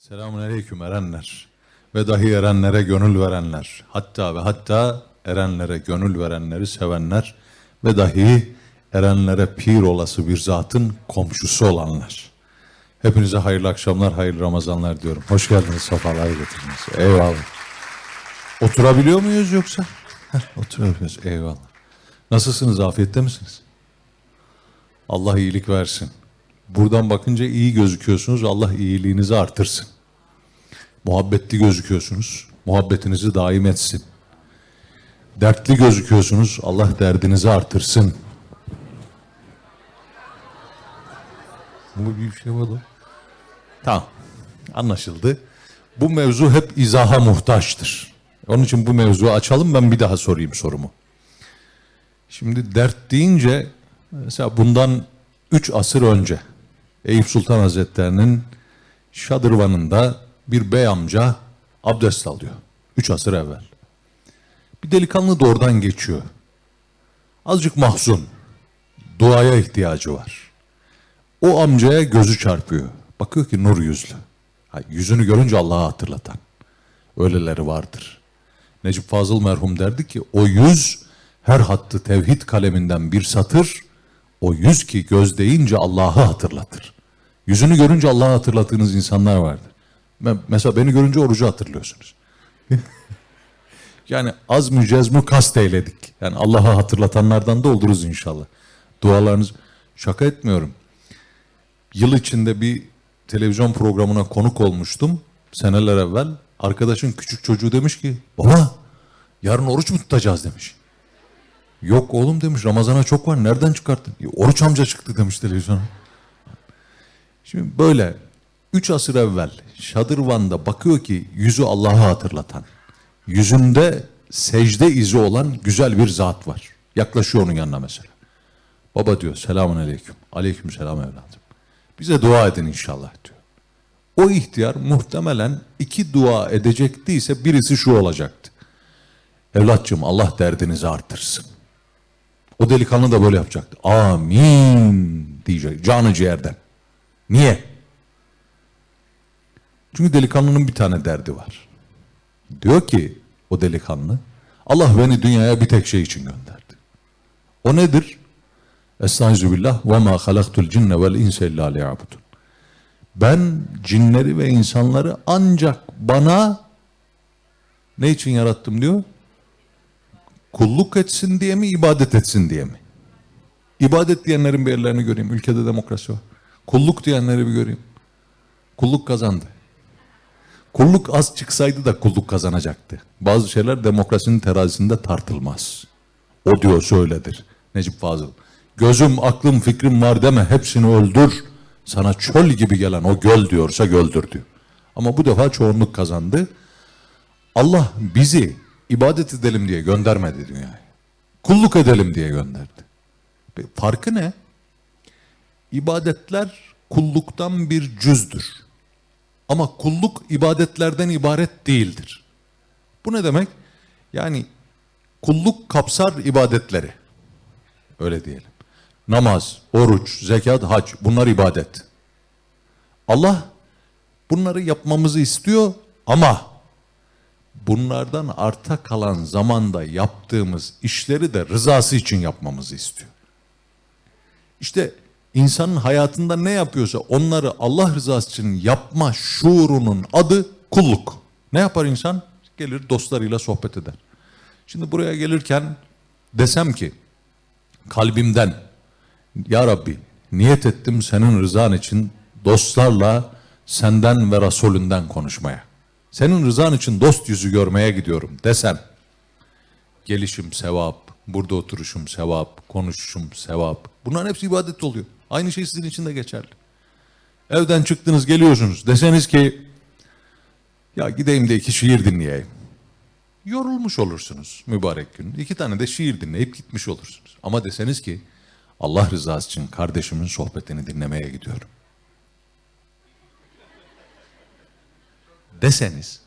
Selamun aleyküm erenler ve dahi erenlere gönül verenler. Hatta ve hatta erenlere gönül verenleri sevenler ve dahi erenlere pir olası bir zatın komşusu olanlar. Hepinize hayırlı akşamlar, hayırlı Ramazanlar diyorum. Hoş geldiniz, sefalar getirdiniz. Eyvallah. Oturabiliyor muyuz yoksa? Heh, oturabiliyoruz, eyvallah. Nasılsınız, afiyette misiniz? Allah iyilik versin. Buradan bakınca iyi gözüküyorsunuz. Allah iyiliğinizi artırsın. Muhabbetli gözüküyorsunuz. Muhabbetinizi daim etsin. Dertli gözüküyorsunuz. Allah derdinizi artırsın. Bu bir şey var da. Tamam. Anlaşıldı. Bu mevzu hep izaha muhtaçtır. Onun için bu mevzuyu açalım ben bir daha sorayım sorumu. Şimdi dert deyince mesela bundan üç asır önce Eyüp Sultan Hazretlerinin şadırvanında bir bey amca abdest alıyor. Üç asır evvel. Bir delikanlı da oradan geçiyor. Azıcık mahzun. Duaya ihtiyacı var. O amcaya gözü çarpıyor. Bakıyor ki nur yüzlü. Yüzünü görünce Allah'ı hatırlatan. Öyleleri vardır. Necip Fazıl merhum derdi ki o yüz her hattı tevhid kaleminden bir satır o yüz ki göz deyince Allah'ı hatırlatır. Yüzünü görünce Allah'ı hatırlattığınız insanlar vardır. Ben, mesela beni görünce orucu hatırlıyorsunuz. yani az mı cezmu kast eyledik. Yani Allah'ı hatırlatanlardan da oluruz inşallah. Dualarınız şaka etmiyorum. Yıl içinde bir televizyon programına konuk olmuştum seneler evvel. Arkadaşın küçük çocuğu demiş ki baba yarın oruç mu tutacağız demiş. Yok oğlum demiş Ramazana çok var nereden çıkarttın? "Ya, Oruç amca çıktı demiş televizyona. Şimdi böyle üç asır evvel Şadırvan'da bakıyor ki yüzü Allah'ı hatırlatan, yüzünde secde izi olan güzel bir zat var. Yaklaşıyor onun yanına mesela. Baba diyor selamun aleyküm. Aleyküm selam evladım. Bize dua edin inşallah diyor. O ihtiyar muhtemelen iki dua edecektiyse birisi şu olacaktı. Evlatçım Allah derdinizi artırsın. O delikanlı da böyle yapacaktı. Amin diyecek canı ciğerden. Niye? Çünkü delikanlının bir tane derdi var. Diyor ki o delikanlı Allah beni dünyaya bir tek şey için gönderdi. O nedir? Estağfirullah ve ma halaktul cinne vel insa illa liyabudun. Ben cinleri ve insanları ancak bana ne için yarattım diyor? Kulluk etsin diye mi, ibadet etsin diye mi? İbadet diyenlerin bir ellerini göreyim. Ülkede demokrasi var. Kulluk diyenleri bir göreyim. Kulluk kazandı. Kulluk az çıksaydı da kulluk kazanacaktı. Bazı şeyler demokrasinin terazisinde tartılmaz. O diyor söyledir. Necip Fazıl. Gözüm, aklım, fikrim var deme hepsini öldür. Sana çöl gibi gelen o göl diyorsa göldür diyor. Ama bu defa çoğunluk kazandı. Allah bizi ibadet edelim diye göndermedi dünyaya. Kulluk edelim diye gönderdi. Farkı ne? İbadetler kulluktan bir cüzdür. Ama kulluk ibadetlerden ibaret değildir. Bu ne demek? Yani kulluk kapsar ibadetleri. Öyle diyelim. Namaz, oruç, zekat, hac bunlar ibadet. Allah bunları yapmamızı istiyor ama bunlardan arta kalan zamanda yaptığımız işleri de rızası için yapmamızı istiyor. İşte insanın hayatında ne yapıyorsa onları Allah rızası için yapma şuurunun adı kulluk. Ne yapar insan? Gelir dostlarıyla sohbet eder. Şimdi buraya gelirken desem ki kalbimden ya Rabbi niyet ettim senin rızan için dostlarla senden ve Resulünden konuşmaya. Senin rızan için dost yüzü görmeye gidiyorum desem gelişim sevap, burada oturuşum sevap, konuşuşum sevap. Bunların hepsi ibadet oluyor. Aynı şey sizin için de geçerli. Evden çıktınız geliyorsunuz deseniz ki ya gideyim de iki şiir dinleyeyim. Yorulmuş olursunuz mübarek gün. İki tane de şiir dinleyip gitmiş olursunuz. Ama deseniz ki Allah rızası için kardeşimin sohbetini dinlemeye gidiyorum. Deseniz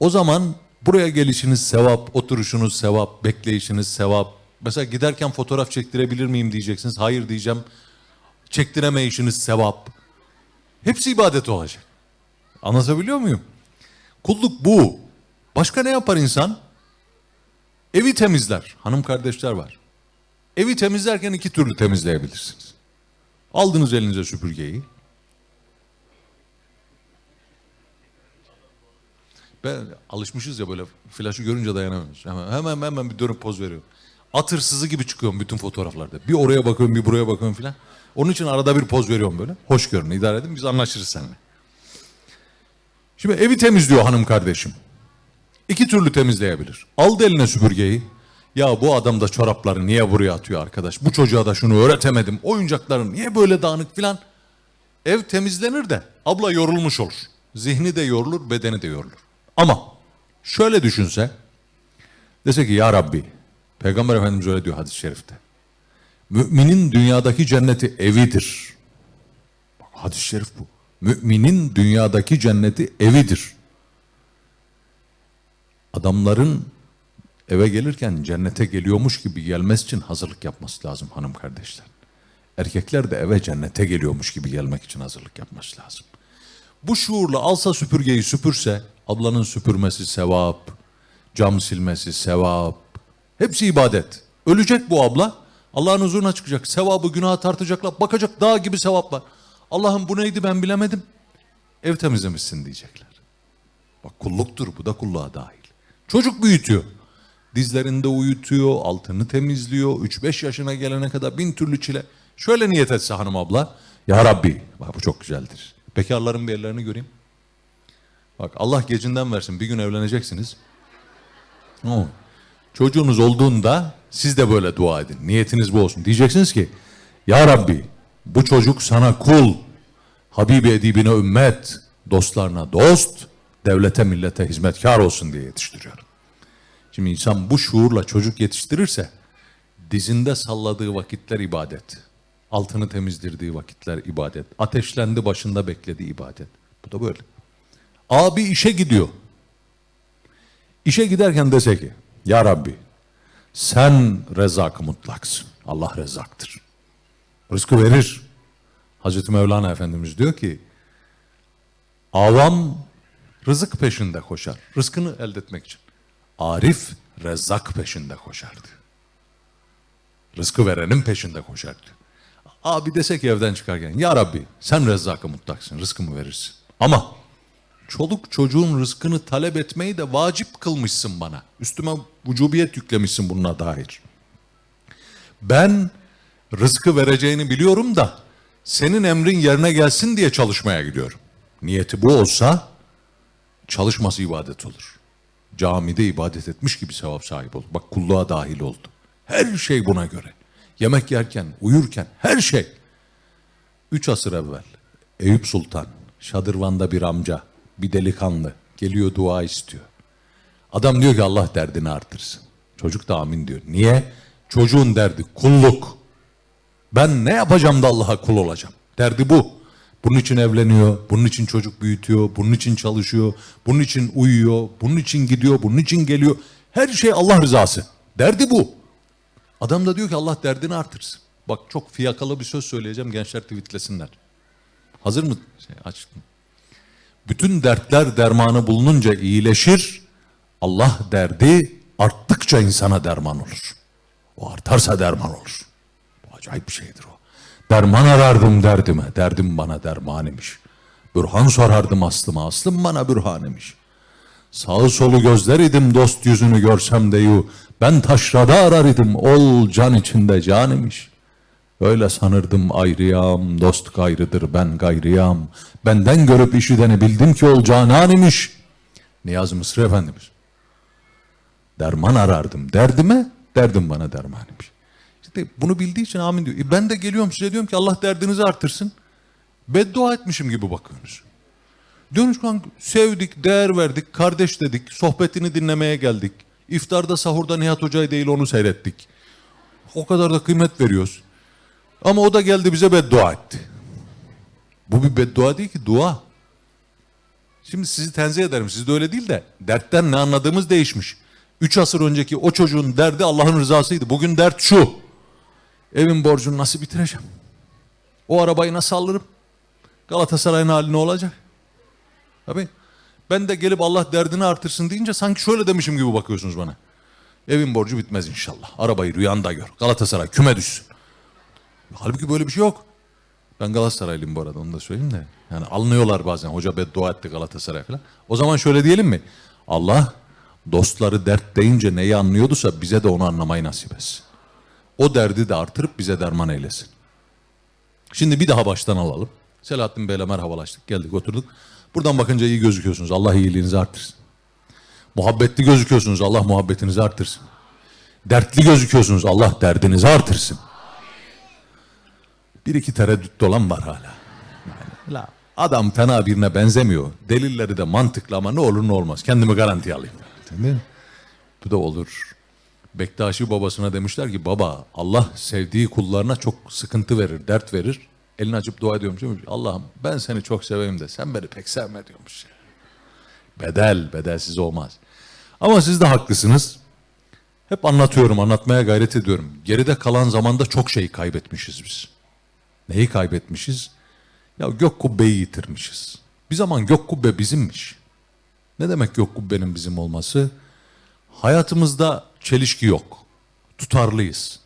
o zaman buraya gelişiniz sevap, oturuşunuz sevap, bekleyişiniz sevap. Mesela giderken fotoğraf çektirebilir miyim diyeceksiniz. Hayır diyeceğim. Çektiremeyişiniz sevap. Hepsi ibadet olacak. Anlatabiliyor muyum? Kulluk bu. Başka ne yapar insan? Evi temizler. Hanım kardeşler var. Evi temizlerken iki türlü temizleyebilirsiniz. Aldınız elinize süpürgeyi. Ben alışmışız ya böyle flaşı görünce dayanamıyoruz. Hemen hemen hemen bir dönüp poz veriyorum. At hırsızı gibi çıkıyorum bütün fotoğraflarda. Bir oraya bakıyorum bir buraya bakıyorum filan. Onun için arada bir poz veriyorum böyle. Hoş görün idare edin biz anlaşırız seninle. Şimdi evi temizliyor hanım kardeşim. İki türlü temizleyebilir. Aldı eline süpürgeyi. Ya bu adam da çorapları niye buraya atıyor arkadaş? Bu çocuğa da şunu öğretemedim. Oyuncakların niye böyle dağınık filan? Ev temizlenir de abla yorulmuş olur. Zihni de yorulur, bedeni de yorulur. Ama şöyle düşünse, dese ki ya Rabbi, Peygamber Efendimiz öyle diyor hadis-i şerifte. Müminin dünyadaki cenneti evidir. Bak hadis-i şerif bu. Müminin dünyadaki cenneti evidir. Adamların eve gelirken cennete geliyormuş gibi gelmesi için hazırlık yapması lazım hanım kardeşler. Erkekler de eve cennete geliyormuş gibi gelmek için hazırlık yapması lazım. Bu şuurla alsa süpürgeyi süpürse, ablanın süpürmesi sevap, cam silmesi sevap, hepsi ibadet. Ölecek bu abla, Allah'ın huzuruna çıkacak, sevabı günaha tartacaklar, bakacak dağ gibi sevap var. Allah'ım bu neydi ben bilemedim, ev temizlemişsin diyecekler. Bak kulluktur, bu da kulluğa dahil. Çocuk büyütüyor. Dizlerinde uyutuyor, altını temizliyor. 3-5 yaşına gelene kadar bin türlü çile. Şöyle niyet etse hanım abla. Ya Rabbi, bak bu çok güzeldir. Bekarların bir ellerini göreyim. Bak Allah gecinden versin bir gün evleneceksiniz. O. Çocuğunuz olduğunda siz de böyle dua edin. Niyetiniz bu olsun. Diyeceksiniz ki Ya Rabbi bu çocuk sana kul, Habibi edibine ümmet, dostlarına dost, devlete millete hizmetkar olsun diye yetiştiriyorum. Şimdi insan bu şuurla çocuk yetiştirirse dizinde salladığı vakitler ibadet. Altını temizdirdiği vakitler ibadet. Ateşlendi başında beklediği ibadet. Bu da böyle. Abi işe gidiyor. İşe giderken dese ki Ya Rabbi sen rezak mutlaksın. Allah rezaktır. Rızkı verir. Hazreti Mevlana Efendimiz diyor ki avam rızık peşinde koşar. Rızkını elde etmek için. Arif rezzak peşinde koşardı. Rızkı verenin peşinde koşardı. Abi dese ki evden çıkarken ya Rabbi sen rezzakı mutlaksın rızkımı verirsin. Ama çoluk çocuğun rızkını talep etmeyi de vacip kılmışsın bana. Üstüme vücubiyet yüklemişsin bununla dair. Ben rızkı vereceğini biliyorum da senin emrin yerine gelsin diye çalışmaya gidiyorum. Niyeti bu olsa çalışması ibadet olur. Camide ibadet etmiş gibi sevap sahibi olur. Bak kulluğa dahil oldu. Her şey buna göre. Yemek yerken, uyurken her şey. Üç asır evvel Eyüp Sultan, Şadırvan'da bir amca, bir delikanlı geliyor dua istiyor. Adam diyor ki Allah derdini artırsın. Çocuk da amin diyor. Niye? Çocuğun derdi kulluk. Ben ne yapacağım da Allah'a kul olacağım. Derdi bu. Bunun için evleniyor, bunun için çocuk büyütüyor, bunun için çalışıyor, bunun için uyuyor, bunun için gidiyor, bunun için geliyor. Her şey Allah rızası. Derdi bu. Adam da diyor ki Allah derdini artırsın. Bak çok fiyakalı bir söz söyleyeceğim gençler tweetlesinler. Hazır mı? Şey, açtım. Bütün dertler dermanı bulununca iyileşir. Allah derdi arttıkça insana derman olur. O artarsa derman olur. Bu acayip bir şeydir o. Derman arardım derdime, derdim bana derman imiş. Bürhan sorardım aslıma, aslım bana bürhan imiş. Sağı solu gözler idim dost yüzünü görsem de yu. Ben taşrada arar idim ol can içinde can imiş. Öyle sanırdım ayrıyam, dost gayrıdır ben gayrıyam. Benden görüp işideni bildim ki ol canan imiş. Niyaz Mısır Efendimiz. Derman arardım derdime, derdim bana derman imiş. İşte bunu bildiği için amin diyor. E ben de geliyorum size diyorum ki Allah derdinizi artırsın. Beddua etmişim gibi bakıyorsunuz. Diyorsunuz ki sevdik, değer verdik, kardeş dedik, sohbetini dinlemeye geldik. İftarda sahurda Nihat Hoca'yı değil onu seyrettik. O kadar da kıymet veriyoruz. Ama o da geldi bize beddua etti. Bu bir beddua değil ki dua. Şimdi sizi tenzih ederim. Siz de öyle değil de dertten ne anladığımız değişmiş. Üç asır önceki o çocuğun derdi Allah'ın rızasıydı. Bugün dert şu. Evin borcunu nasıl bitireceğim? O arabayı nasıl alırım? Galatasaray'ın hali ne olacak? Tabii. Ben de gelip Allah derdini artırsın deyince sanki şöyle demişim gibi bakıyorsunuz bana. Evin borcu bitmez inşallah. Arabayı rüyanda gör. Galatasaray küme düşsün. Halbuki böyle bir şey yok. Ben Galatasaraylıyım bu arada onu da söyleyeyim de. Yani alınıyorlar bazen. Hoca beddua etti Galatasaray falan. O zaman şöyle diyelim mi? Allah dostları dert deyince neyi anlıyorduysa bize de onu anlamayı nasip etsin. O derdi de artırıp bize derman eylesin. Şimdi bir daha baştan alalım. Selahattin Bey'le merhabalaştık. Geldik oturduk. Buradan bakınca iyi gözüküyorsunuz. Allah iyiliğinizi artırsın. Muhabbetli gözüküyorsunuz. Allah muhabbetinizi artırsın. Dertli gözüküyorsunuz. Allah derdinizi artırsın. Bir iki tereddüt olan var hala. Adam fena birine benzemiyor. Delilleri de mantıklı ama ne olur ne olmaz. Kendimi garantiye alayım. Bu da olur. Bektaşi babasına demişler ki baba Allah sevdiği kullarına çok sıkıntı verir, dert verir. Elini açıp dua ediyormuş. diyormuş, Allah'ım ben seni çok seveyim de sen beni pek sevme diyormuş. Bedel, bedelsiz olmaz. Ama siz de haklısınız. Hep anlatıyorum, anlatmaya gayret ediyorum. Geride kalan zamanda çok şey kaybetmişiz biz. Neyi kaybetmişiz? Ya gök kubbeyi yitirmişiz. Bir zaman gök kubbe bizimmiş. Ne demek gök kubbenin bizim olması? Hayatımızda çelişki yok. Tutarlıyız.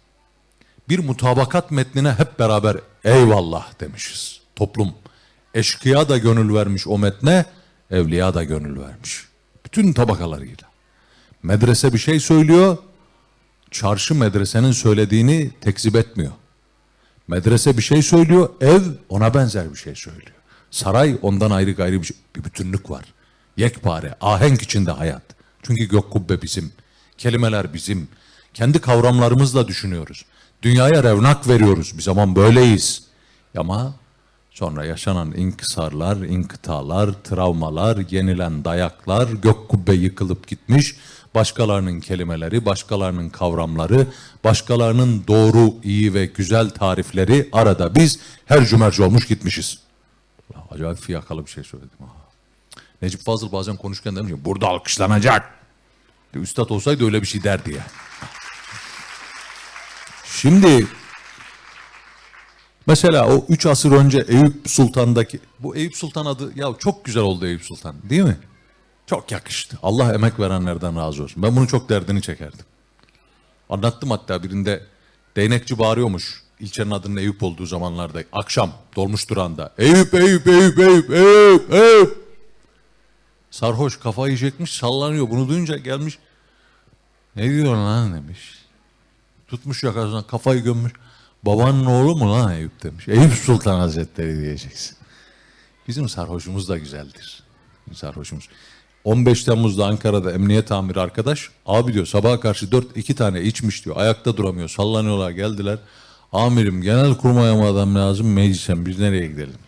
Bir mutabakat metnine hep beraber eyvallah demişiz. Toplum eşkıya da gönül vermiş o metne, evliya da gönül vermiş. Bütün tabakalarıyla. Medrese bir şey söylüyor, çarşı medresenin söylediğini tekzip etmiyor. Medrese bir şey söylüyor, ev ona benzer bir şey söylüyor. Saray ondan ayrı gayrı bir, şey, bir bütünlük var. Yekpare, ahenk içinde hayat. Çünkü gök kubbe bizim, kelimeler bizim. Kendi kavramlarımızla düşünüyoruz. Dünyaya revnak veriyoruz. Bir zaman böyleyiz. Ama sonra yaşanan inkısarlar, inkıtalar, travmalar, yenilen dayaklar, gök kubbe yıkılıp gitmiş. Başkalarının kelimeleri, başkalarının kavramları, başkalarının doğru, iyi ve güzel tarifleri arada biz her cümerci olmuş gitmişiz. Acayip fiyakalı bir şey söyledim. Necip Fazıl bazen konuşurken demiş ki burada alkışlanacak. Üstad olsaydı öyle bir şey derdi ya. Şimdi mesela o üç asır önce Eyüp Sultan'daki bu Eyüp Sultan adı ya çok güzel oldu Eyüp Sultan değil mi? Çok yakıştı. Allah emek verenlerden razı olsun. Ben bunun çok derdini çekerdim. Anlattım hatta birinde değnekçi bağırıyormuş. İlçenin adının Eyüp olduğu zamanlarda. Akşam dolmuş duranda. Eyüp, Eyüp, Eyüp, Eyüp, Eyüp, Eyüp. Sarhoş kafayı yiyecekmiş sallanıyor. Bunu duyunca gelmiş. Ne diyor lan demiş. Tutmuş yakasından kafayı gömmüş. Babanın oğlu mu lan Eyüp demiş. Eyüp Sultan Hazretleri diyeceksin. Bizim sarhoşumuz da güzeldir. Bizim sarhoşumuz. 15 Temmuz'da Ankara'da emniyet amiri arkadaş abi diyor sabaha karşı 4 iki tane içmiş diyor. Ayakta duramıyor. Sallanıyorlar geldiler. Amirim genel kurmaya mı adam lazım meclisen biz nereye gidelim.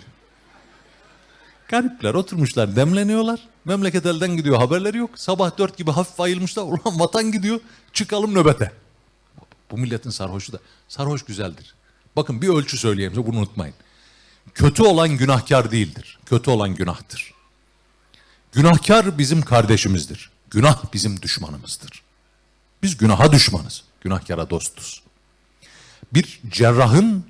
Garipler oturmuşlar demleniyorlar. Memleket elden gidiyor haberleri yok. Sabah dört gibi hafif ayılmışlar. Ulan vatan gidiyor çıkalım nöbete. Bu milletin sarhoşu da. Sarhoş güzeldir. Bakın bir ölçü söyleyeyim size bunu unutmayın. Kötü olan günahkar değildir. Kötü olan günahtır. Günahkar bizim kardeşimizdir. Günah bizim düşmanımızdır. Biz günaha düşmanız. Günahkara dostuz. Bir cerrahın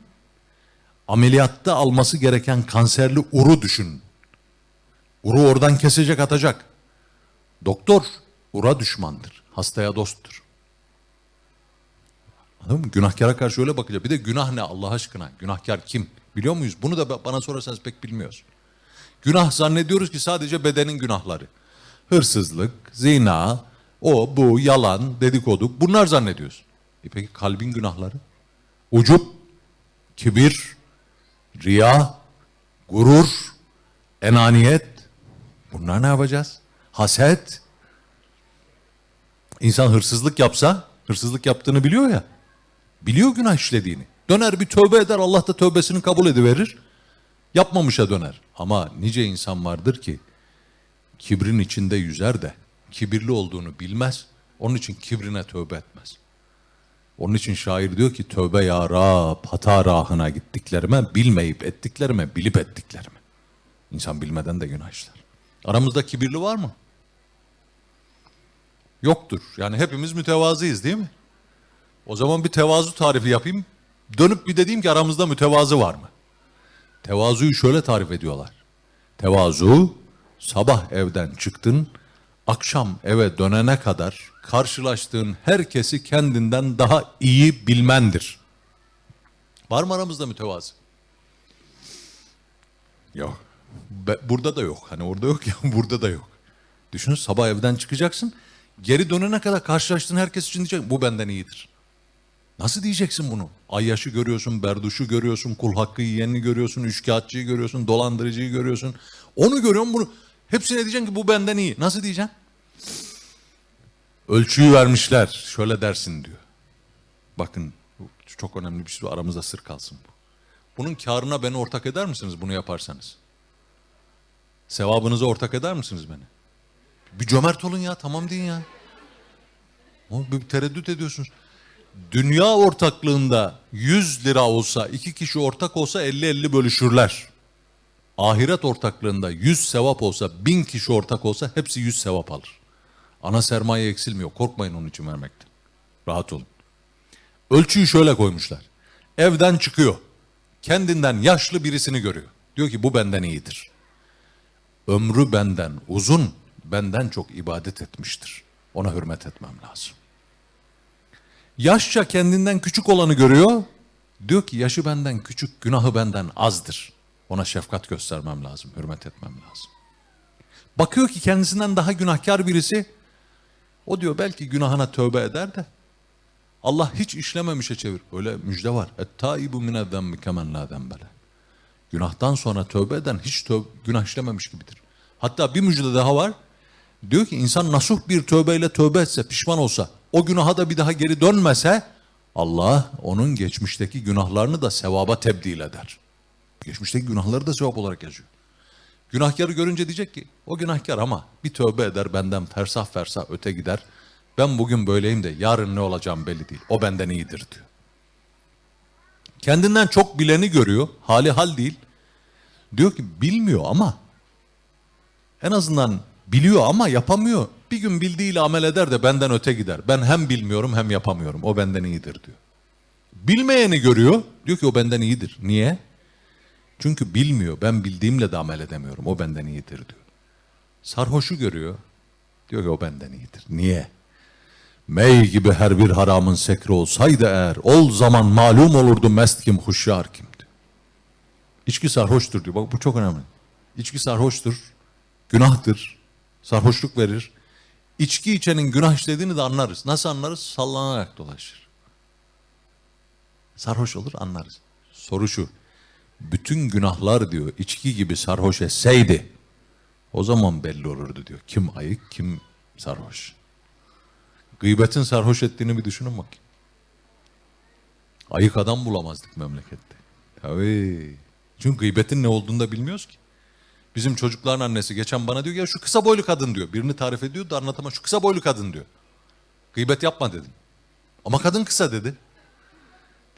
ameliyatta alması gereken kanserli uru düşün. Uru oradan kesecek atacak. Doktor ura düşmandır. Hastaya dosttur. Anladın mı? Günahkara karşı öyle bakacak. Bir de günah ne Allah aşkına? Günahkar kim? Biliyor muyuz? Bunu da bana sorarsanız pek bilmiyoruz. Günah zannediyoruz ki sadece bedenin günahları. Hırsızlık, zina, o, bu, yalan, dedikodu bunlar zannediyoruz. E peki kalbin günahları? Ucup, kibir, riya, gurur, enaniyet. Bunlar ne yapacağız? Haset. İnsan hırsızlık yapsa, hırsızlık yaptığını biliyor ya. Biliyor günah işlediğini. Döner bir tövbe eder, Allah da tövbesini kabul ediverir. Yapmamışa döner. Ama nice insan vardır ki kibrin içinde yüzer de kibirli olduğunu bilmez. Onun için kibrine tövbe etmez. Onun için şair diyor ki tövbe ya Rab hata rahına gittiklerime bilmeyip ettiklerime bilip ettiklerime. İnsan bilmeden de günah işler. Aramızda kibirli var mı? Yoktur. Yani hepimiz mütevazıyız değil mi? O zaman bir tevazu tarifi yapayım. Dönüp bir dediğim ki aramızda mütevazı var mı? Tevazuyu şöyle tarif ediyorlar. Tevazu Sabah evden çıktın, akşam eve dönene kadar karşılaştığın herkesi kendinden daha iyi bilmendir. Var mı aramızda mütevazı? Yok. Be- burada da yok. Hani orada yok ya burada da yok. Düşün sabah evden çıkacaksın. Geri dönene kadar karşılaştığın herkes için diyecek bu benden iyidir. Nasıl diyeceksin bunu? Ayyaşı görüyorsun, berduşu görüyorsun, kul hakkı yiyenini görüyorsun, üçkağıtçıyı görüyorsun, dolandırıcıyı görüyorsun. Onu görüyorsun bunu. Hepsine diyeceksin ki bu benden iyi. Nasıl diyeceksin? Ölçüyü vermişler. Şöyle dersin diyor. Bakın çok önemli bir şey. Aramızda sır kalsın bu. Bunun karına beni ortak eder misiniz bunu yaparsanız? Sevabınıza ortak eder misiniz beni? Bir cömert olun ya tamam deyin ya. Ama bir tereddüt ediyorsunuz. Dünya ortaklığında 100 lira olsa, iki kişi ortak olsa 50-50 bölüşürler. Ahiret ortaklığında 100 sevap olsa, 1000 kişi ortak olsa hepsi 100 sevap alır. Ana sermaye eksilmiyor. Korkmayın onun için vermekten. Rahat olun. Ölçüyü şöyle koymuşlar. Evden çıkıyor. Kendinden yaşlı birisini görüyor. Diyor ki bu benden iyidir. Ömrü benden uzun, benden çok ibadet etmiştir. Ona hürmet etmem lazım. Yaşça kendinden küçük olanı görüyor. Diyor ki yaşı benden küçük, günahı benden azdır. Ona şefkat göstermem lazım, hürmet etmem lazım. Bakıyor ki kendisinden daha günahkar birisi. O diyor belki günahına tövbe eder de Allah hiç işlememişe çevir. Öyle müjde var. Et-taibu mineddenmi kemen la dembele. Günahtan sonra tövbe eden hiç tövbe, günah işlememiş gibidir. Hatta bir müjde daha var. Diyor ki insan nasuh bir tövbeyle tövbe etse, pişman olsa, o günaha da bir daha geri dönmese, Allah onun geçmişteki günahlarını da sevaba tebdil eder. Geçmişteki günahları da sevap olarak yazıyor. Günahkarı görünce diyecek ki, o günahkar ama bir tövbe eder benden fersah fersah öte gider. Ben bugün böyleyim de yarın ne olacağım belli değil. O benden iyidir diyor. Kendinden çok bileni görüyor. Hali hal değil. Diyor ki bilmiyor ama en azından biliyor ama yapamıyor. Bir gün bildiğiyle amel eder de benden öte gider. Ben hem bilmiyorum hem yapamıyorum. O benden iyidir diyor. Bilmeyeni görüyor. Diyor ki o benden iyidir. Niye? Çünkü bilmiyor. Ben bildiğimle de amel edemiyorum. O benden iyidir diyor. Sarhoşu görüyor. Diyor ki o benden iyidir. Niye? Mey gibi her bir haramın sekri olsaydı eğer, ol zaman malum olurdu mest kim, huşyar kim. İçki sarhoştur diyor. Bak bu çok önemli. İçki sarhoştur, günahtır, sarhoşluk verir. İçki içenin günah işlediğini de anlarız. Nasıl anlarız? Sallanarak dolaşır. Sarhoş olur anlarız. Soru şu, bütün günahlar diyor içki gibi sarhoş etseydi, o zaman belli olurdu diyor. Kim ayık, kim sarhoş. Gıybetin sarhoş ettiğini bir düşünün bakayım. Ayık adam bulamazdık memlekette. Tabii. Çünkü gıybetin ne olduğunu da bilmiyoruz ki. Bizim çocukların annesi geçen bana diyor ya şu kısa boylu kadın diyor. Birini tarif ediyor da anlatamam. Şu kısa boylu kadın diyor. Gıybet yapma dedim. Ama kadın kısa dedi.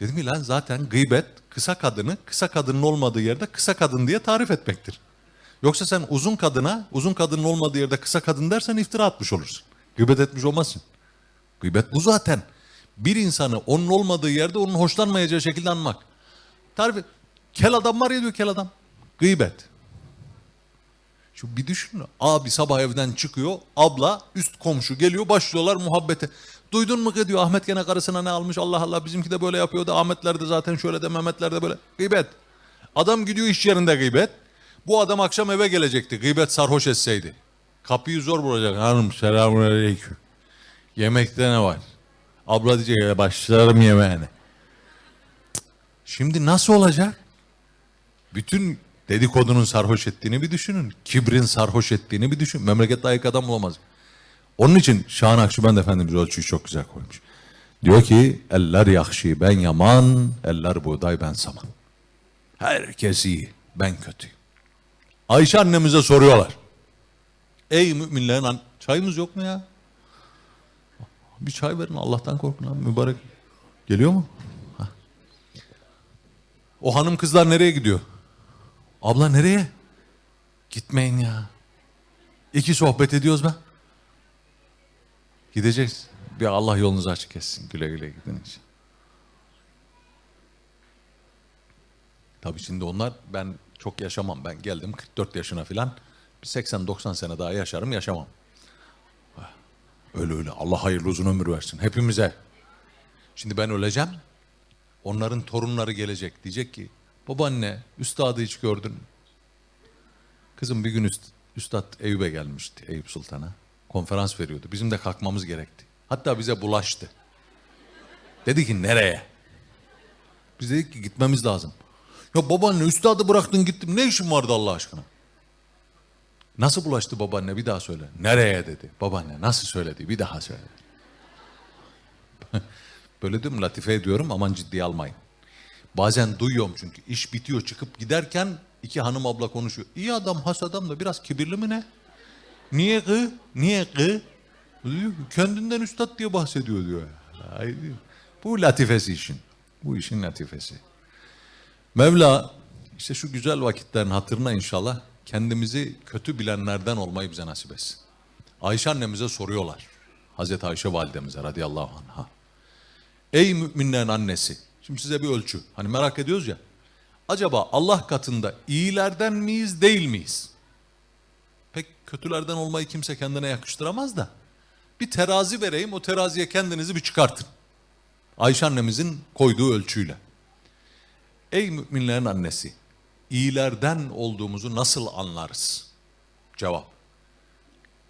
Dedim ki lan zaten gıybet kısa kadını kısa kadının olmadığı yerde kısa kadın diye tarif etmektir. Yoksa sen uzun kadına uzun kadının olmadığı yerde kısa kadın dersen iftira atmış olursun. Gıybet etmiş olmazsın. Gıybet bu zaten. Bir insanı onun olmadığı yerde onun hoşlanmayacağı şekilde anmak. Tarif Kel adam var ya diyor kel adam. Gıybet. Şu bir düşün. Abi sabah evden çıkıyor. Abla üst komşu geliyor başlıyorlar muhabbete. Duydun mu ki diyor Ahmet gene karısına ne almış Allah Allah bizimki de böyle yapıyor da Ahmetler de zaten şöyle de Mehmetler de böyle. Gıybet. Adam gidiyor iş yerinde gıybet. Bu adam akşam eve gelecekti. Gıybet sarhoş etseydi. Kapıyı zor vuracak. Hanım selamun aleyküm. Yemekte ne var? Abla diyecek ya başlarım yemeğine. Şimdi nasıl olacak? Bütün dedikodunun sarhoş ettiğini bir düşünün. Kibrin sarhoş ettiğini bir düşün. Memleket layık adam bulamaz. Onun için Şahan Akşubend Efendimiz ölçüyü çok güzel koymuş. Diyor ki eller yakşı ben yaman, eller buğday ben saman. Herkes iyi, ben kötüyüm. Ayşe annemize soruyorlar. Ey müminlerin an çayımız yok mu ya? Bir çay verin Allah'tan korkun abi mübarek. Geliyor mu? Hah. O hanım kızlar nereye gidiyor? Abla nereye? Gitmeyin ya. İki sohbet ediyoruz be. Gideceğiz. Bir Allah yolunuzu açık etsin. Güle güle gidin için. Tabii şimdi onlar ben çok yaşamam. Ben geldim 44 yaşına filan. Bir 80-90 sene daha yaşarım yaşamam. Öyle öyle Allah hayırlı uzun ömür versin hepimize. Şimdi ben öleceğim. Onların torunları gelecek. Diyecek ki babaanne üstadı hiç gördün mü? Kızım bir gün üst, üstad Eyüp'e gelmişti Eyüp Sultan'a. Konferans veriyordu. Bizim de kalkmamız gerekti. Hatta bize bulaştı. Dedi ki nereye? Biz dedik ki gitmemiz lazım. Ya babaanne üstadı bıraktın gittim. Ne işin vardı Allah aşkına? Nasıl bulaştı babaanne bir daha söyle. Nereye dedi. Babaanne nasıl söyledi bir daha söyle. Böyle değil mi latife ediyorum aman ciddiye almayın. Bazen duyuyorum çünkü iş bitiyor çıkıp giderken iki hanım abla konuşuyor. İyi adam has adam da biraz kibirli mi ne? Niye kı? Niye kı? Diyor, Kendinden üstad diye bahsediyor diyor. Bu latifesi işin. Bu işin latifesi. Mevla işte şu güzel vakitlerin hatırına inşallah kendimizi kötü bilenlerden olmayı bize nasip etsin. Ayşe annemize soruyorlar. Hazreti Ayşe validemize radıyallahu anha. Ey müminlerin annesi. Şimdi size bir ölçü. Hani merak ediyoruz ya. Acaba Allah katında iyilerden miyiz değil miyiz? Pek kötülerden olmayı kimse kendine yakıştıramaz da. Bir terazi vereyim o teraziye kendinizi bir çıkartın. Ayşe annemizin koyduğu ölçüyle. Ey müminlerin annesi, iyilerden olduğumuzu nasıl anlarız? Cevap.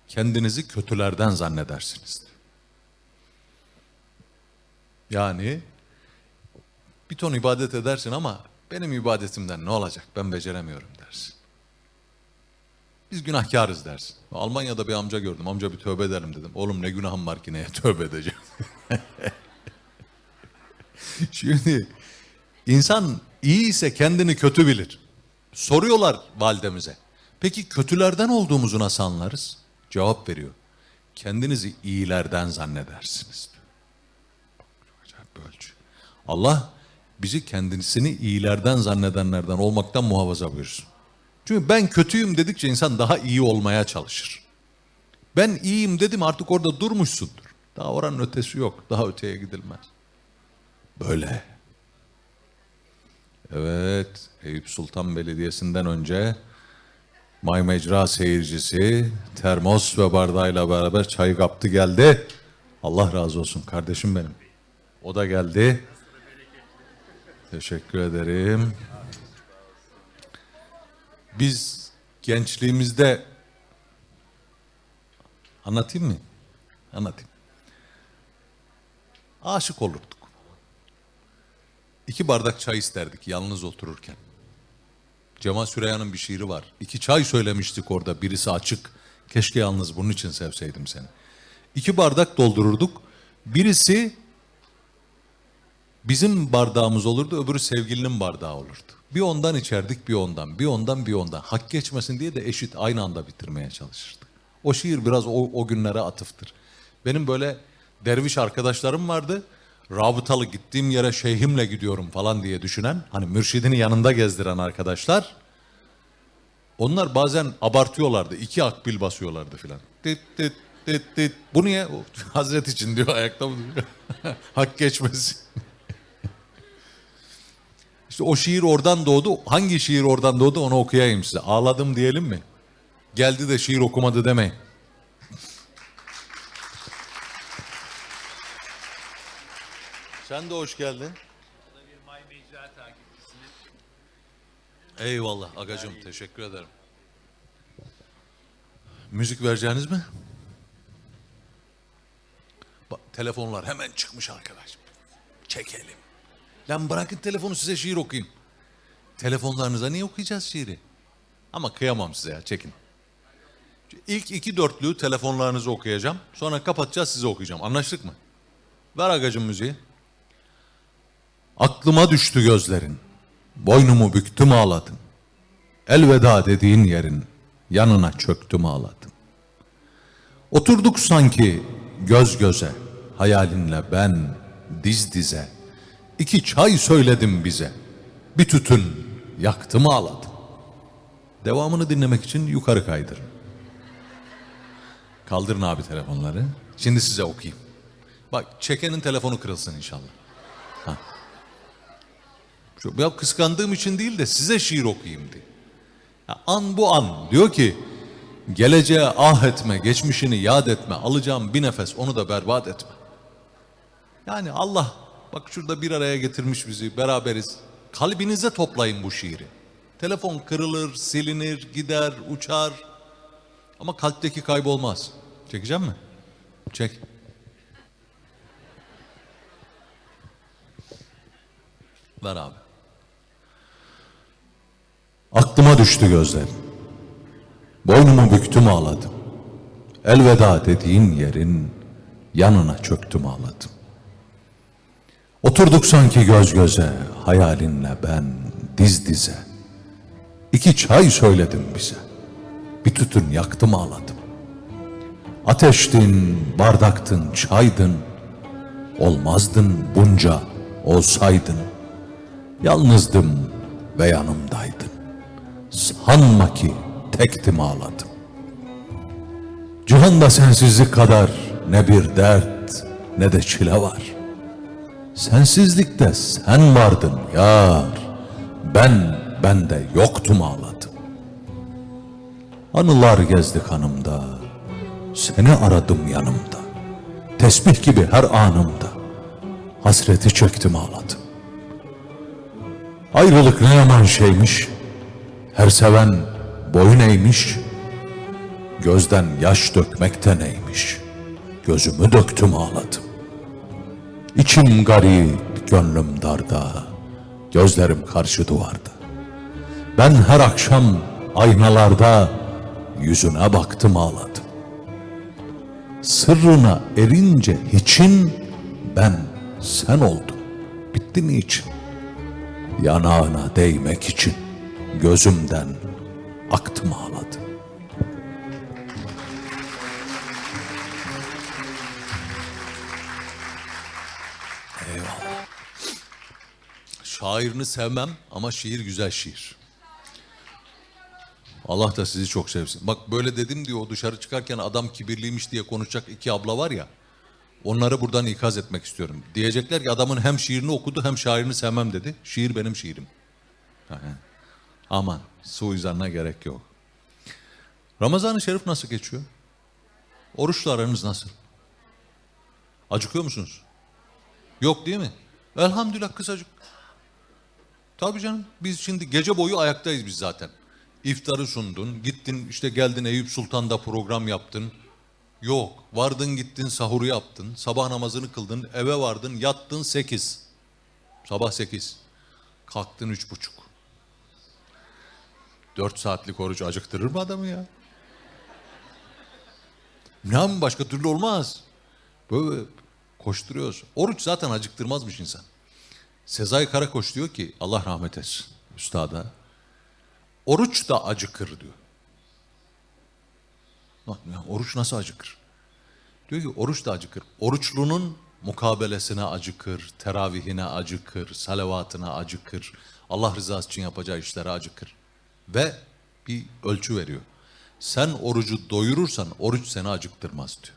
Kendinizi kötülerden zannedersiniz. Yani bir ton ibadet edersin ama benim ibadetimden ne olacak ben beceremiyorum dersin. Biz günahkarız dersin. Almanya'da bir amca gördüm. Amca bir tövbe edelim dedim. Oğlum ne günahım var ki neye tövbe edeceğim. Şimdi insan iyi ise kendini kötü bilir. Soruyorlar validemize. Peki kötülerden olduğumuzu nasıl anlarız? Cevap veriyor. Kendinizi iyilerden zannedersiniz. Acayip bir ölçü. Allah bizi kendisini iyilerden zannedenlerden olmaktan muhafaza buyursun. Çünkü ben kötüyüm dedikçe insan daha iyi olmaya çalışır. Ben iyiyim dedim artık orada durmuşsundur. Daha oranın ötesi yok. Daha öteye gidilmez. Böyle. Evet, Eyüp Sultan Belediyesi'nden önce May Mecra seyircisi termos ve bardağıyla beraber çayı kaptı geldi. Allah razı olsun kardeşim benim. O da geldi. Teşekkür ederim. Biz gençliğimizde anlatayım mı? Anlatayım. Aşık olurduk. İki bardak çay isterdik yalnız otururken. Cemal Süreyya'nın bir şiiri var. İki çay söylemiştik orada. Birisi açık. Keşke yalnız bunun için sevseydim seni. İki bardak doldururduk. Birisi bizim bardağımız olurdu, öbürü sevgilinin bardağı olurdu. Bir ondan içerdik, bir ondan, bir ondan, bir ondan. Hak geçmesin diye de eşit aynı anda bitirmeye çalışırdık. O şiir biraz o, o günlere atıftır. Benim böyle derviş arkadaşlarım vardı. Rabıtalı gittiğim yere şeyhimle gidiyorum falan diye düşünen, hani mürşidini yanında gezdiren arkadaşlar. Onlar bazen abartıyorlardı. iki akbil basıyorlardı filan. Tit tit tit tit. Bu niye? Hazret için diyor ayakta mı? Hak geçmesin. İşte o şiir oradan doğdu. Hangi şiir oradan doğdu onu okuyayım size. Ağladım diyelim mi? Geldi de şiir okumadı demeyin. Sen de hoş geldin. Eyvallah agacım teşekkür ederim. Müzik vereceğiniz mi? Bak, telefonlar hemen çıkmış arkadaş. Çekelim. Lan bırakın telefonu size şiir okuyayım. Telefonlarınıza niye okuyacağız şiiri? Ama kıyamam size ya çekin. İlk iki dörtlüğü telefonlarınızı okuyacağım. Sonra kapatacağız size okuyacağım. Anlaştık mı? Ver agacım müziği. Aklıma düştü gözlerin. Boynumu büktüm ağladım. Elveda dediğin yerin yanına çöktüm ağladım. Oturduk sanki göz göze, hayalinle ben diz dize. İki çay söyledim bize. Bir tütün yaktım ağladım. Devamını dinlemek için yukarı kaydırın. Kaldırın abi telefonları. Şimdi size okuyayım. Bak çekenin telefonu kırılsın inşallah. Ha. Ya kıskandığım için değil de size şiir okuyayım diye. An bu an diyor ki Geleceğe ah etme, geçmişini yad etme, alacağım bir nefes onu da berbat etme. Yani Allah bak şurada bir araya getirmiş bizi, beraberiz. Kalbinize toplayın bu şiiri. Telefon kırılır, silinir, gider, uçar. Ama kalpteki kaybolmaz. Çekeceğim mi? Çek. Ver abi. Aklıma düştü gözlerim. Boynumu büktüm ağladım. Elveda dediğin yerin yanına çöktüm ağladım. Oturduk sanki göz göze, hayalinle ben diz dize. İki çay söyledin bize. Bir tütün yaktım ağladım. Ateştin, bardaktın, çaydın. Olmazdın bunca, olsaydın. Yalnızdım ve yanımdaydın. Sanma ki tektim ağladım. Cihanda sensizlik kadar ne bir dert ne de çile var. Sensizlikte sen vardın yar. Ben bende yoktum ağladım. Anılar gezdi kanımda. Seni aradım yanımda. Tesbih gibi her anımda. Hasreti çektim ağladım. Ayrılık ne yaman şeymiş. Her seven boyun eğmiş. Gözden yaş dökmekte neymiş. Gözümü döktüm ağladım. İçim garip, gönlüm darda. Gözlerim karşı duvarda. Ben her akşam aynalarda yüzüne baktım ağladım. Sırrına erince hiçin ben sen oldum. Bitti niçin? Yanağına değmek için gözümden aktım ağladım. Şairini sevmem ama şiir güzel şiir. Allah da sizi çok sevsin. Bak böyle dedim diyor o dışarı çıkarken adam kibirliymiş diye konuşacak iki abla var ya. Onları buradan ikaz etmek istiyorum. Diyecekler ki adamın hem şiirini okudu hem şairini sevmem dedi. Şiir benim şiirim. Aman suizanına gerek yok. Ramazan-ı Şerif nasıl geçiyor? Oruçla aranız nasıl? Acıkıyor musunuz? Yok değil mi? Elhamdülillah kısacık. Tabii canım biz şimdi gece boyu ayaktayız biz zaten. İftarı sundun, gittin işte geldin Eyüp Sultan'da program yaptın. Yok, vardın gittin sahuru yaptın, sabah namazını kıldın, eve vardın, yattın sekiz. Sabah sekiz. Kalktın üç buçuk. Dört saatlik oruç acıktırır mı adamı ya? Yapayım başka türlü olmaz. Böyle koşturuyoruz. Oruç zaten acıktırmazmış insan. Sezai Karakoç diyor ki Allah rahmet etsin üstada. Oruç da acıkır diyor. Oruç nasıl acıkır? Diyor ki oruç da acıkır. Oruçlunun mukabelesine acıkır, teravihine acıkır, salavatına acıkır. Allah rızası için yapacağı işlere acıkır. Ve bir ölçü veriyor. Sen orucu doyurursan oruç seni acıktırmaz diyor.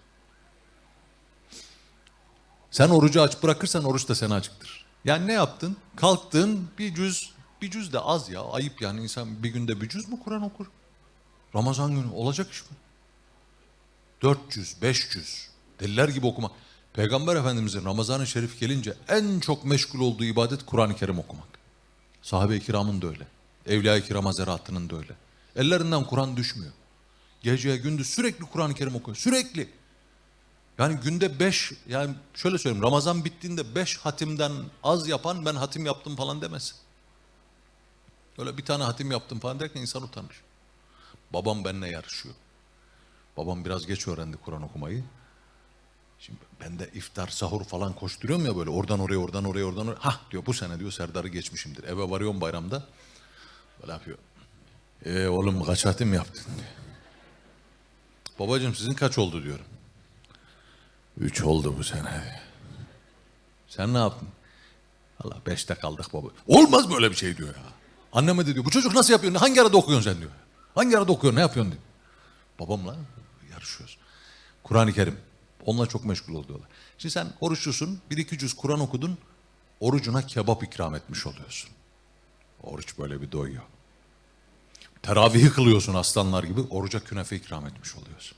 Sen orucu aç bırakırsan oruç da seni acıktırır. Yani ne yaptın? Kalktın bir cüz, bir cüz de az ya. Ayıp yani insan bir günde bir cüz mü Kur'an okur? Ramazan günü olacak iş mi? 400, 500 deliler gibi okuma. Peygamber Efendimizin Ramazan-ı Şerif gelince en çok meşgul olduğu ibadet Kur'an-ı Kerim okumak. Sahabe-i kiramın da öyle. Evliya-i kiram hazaratının da öyle. Ellerinden Kur'an düşmüyor. Gece gündüz sürekli Kur'an-ı Kerim okuyor. Sürekli. Yani günde beş, yani şöyle söyleyeyim Ramazan bittiğinde beş hatimden az yapan ben hatim yaptım falan demesin. Öyle bir tane hatim yaptım falan derken insan utanır. Babam benimle yarışıyor. Babam biraz geç öğrendi Kur'an okumayı. Şimdi ben de iftar, sahur falan koşturuyorum ya böyle oradan oraya, oradan oraya, oradan oraya. Hah diyor bu sene diyor Serdar'ı geçmişimdir. Eve varıyorum bayramda. Böyle yapıyor. Ee oğlum kaç hatim yaptın diyor. Babacığım sizin kaç oldu diyorum. Üç oldu bu sene. Sen ne yaptın? Allah beşte kaldık baba. Olmaz böyle bir şey diyor ya. Anneme de diyor bu çocuk nasıl yapıyor? Hangi arada okuyorsun sen diyor. Hangi arada okuyorsun ne yapıyorsun diyor. Babamla yarışıyoruz. Kur'an-ı Kerim. Onunla çok meşgul oluyorlar. Şimdi sen oruçlusun, bir iki cüz Kur'an okudun, orucuna kebap ikram etmiş oluyorsun. Oruç böyle bir doyuyor. Teravihi kılıyorsun aslanlar gibi oruca künefe ikram etmiş oluyorsun.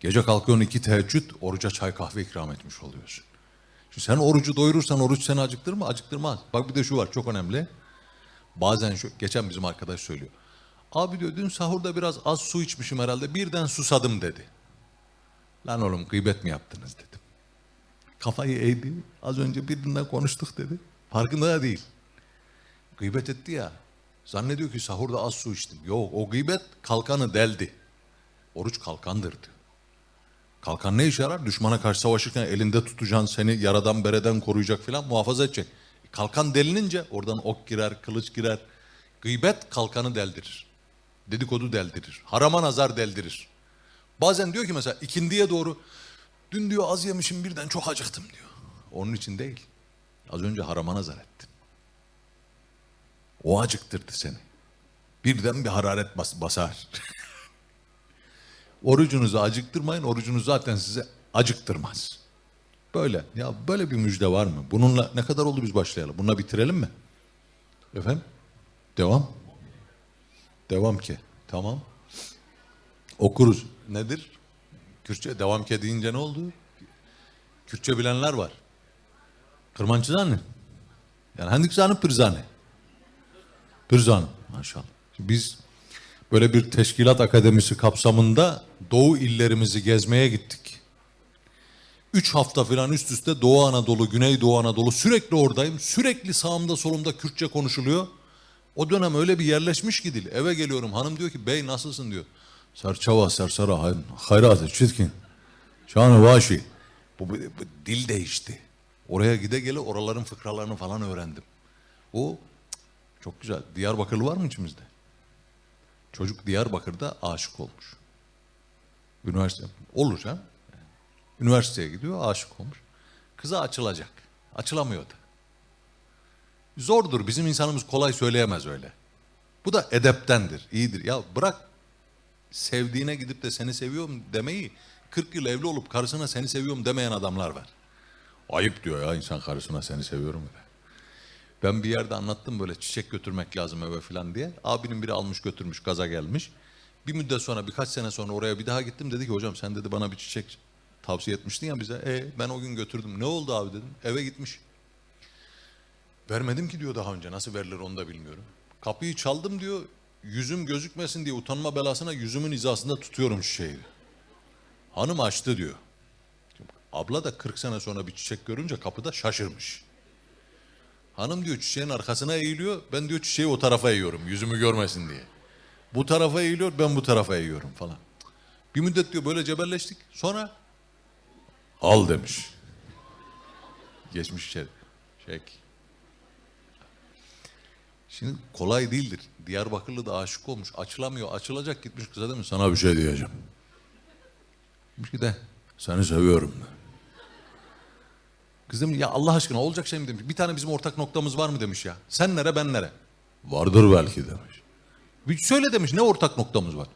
Gece kalkıyorsun iki teheccüd oruca çay kahve ikram etmiş oluyorsun. Şimdi sen orucu doyurursan oruç seni acıktırır mı? Acıktırmaz. Bak bir de şu var çok önemli. Bazen şu, geçen bizim arkadaş söylüyor. Abi diyor dün sahurda biraz az su içmişim herhalde birden susadım dedi. Lan oğlum gıybet mi yaptınız dedim. Kafayı eğdi. Az önce birinden konuştuk dedi. Farkında da değil. Gıybet etti ya. Zannediyor ki sahurda az su içtim. Yok o gıybet kalkanı deldi. Oruç kalkandır diyor. Kalkan ne işe yarar? Düşmana karşı savaşırken elinde tutacaksın seni yaradan bereden koruyacak filan muhafaza edecek. Kalkan delinince oradan ok girer, kılıç girer. Gıybet kalkanı deldirir. Dedikodu deldirir. Harama nazar deldirir. Bazen diyor ki mesela ikindiye doğru dün diyor az yemişim birden çok acıktım diyor. Onun için değil. Az önce harama nazar ettin. O acıktırdı seni. Birden bir hararet bas basar. Orucunuzu acıktırmayın. Orucunuz zaten size acıktırmaz. Böyle. Ya böyle bir müjde var mı? Bununla ne kadar oldu biz başlayalım? Bununla bitirelim mi? Efendim? Devam. Devam ki. Tamam. Okuruz. Nedir? Kürtçe devam ki deyince ne oldu? Kürtçe bilenler var. Kırmancı zanne. Yani handik zanı pırzane. Pırzane. Maşallah. Biz böyle bir teşkilat akademisi kapsamında Doğu illerimizi gezmeye gittik. Üç hafta falan üst üste Doğu Anadolu, Güneydoğu Anadolu sürekli oradayım. Sürekli sağımda solumda Kürtçe konuşuluyor. O dönem öyle bir yerleşmiş ki dil. Eve geliyorum hanım diyor ki bey nasılsın diyor. Serçava, sersara, hayrat, çitkin. Şanı vaşi. Bu, bu, bu dil değişti. Oraya gide gele oraların fıkralarını falan öğrendim. O çok güzel. Diyarbakırlı var mı içimizde? Çocuk Diyarbakır'da aşık olmuş. Üniversite olur. Üniversiteye gidiyor aşık olmuş. Kıza açılacak. Açılamıyordu. Zordur. Bizim insanımız kolay söyleyemez öyle. Bu da edeptendir. iyidir. Ya bırak sevdiğine gidip de seni seviyorum demeyi 40 yıl evli olup karısına seni seviyorum demeyen adamlar var. Ayıp diyor ya insan karısına seni seviyorum de. Ben bir yerde anlattım böyle çiçek götürmek lazım eve falan diye. Abinin biri almış götürmüş gaza gelmiş. Bir müddet sonra birkaç sene sonra oraya bir daha gittim dedi ki hocam sen dedi bana bir çiçek tavsiye etmiştin ya bize. E ben o gün götürdüm. Ne oldu abi dedim. Eve gitmiş. Vermedim ki diyor daha önce. Nasıl verilir onu da bilmiyorum. Kapıyı çaldım diyor. Yüzüm gözükmesin diye utanma belasına yüzümün hizasında tutuyorum çiçeği. Hanım açtı diyor. Abla da 40 sene sonra bir çiçek görünce kapıda şaşırmış. Hanım diyor çiçeğin arkasına eğiliyor. Ben diyor çiçeği o tarafa eğiyorum yüzümü görmesin diye. Bu tarafa eğiliyor ben bu tarafa eğiyorum falan. Bir müddet diyor böyle cebelleştik. Sonra al demiş. Geçmiş içeri. Çek. Şimdi kolay değildir. Diyarbakırlı da aşık olmuş. Açılamıyor. Açılacak gitmiş kıza demiş sana bir şey diyeceğim. Demiş ki de seni seviyorum. Kız demiş ya Allah aşkına olacak şey mi demiş. Bir tane bizim ortak noktamız var mı demiş ya. Sen nere ben nere? Vardır belki demiş. Bir söyle demiş ne ortak noktamız var?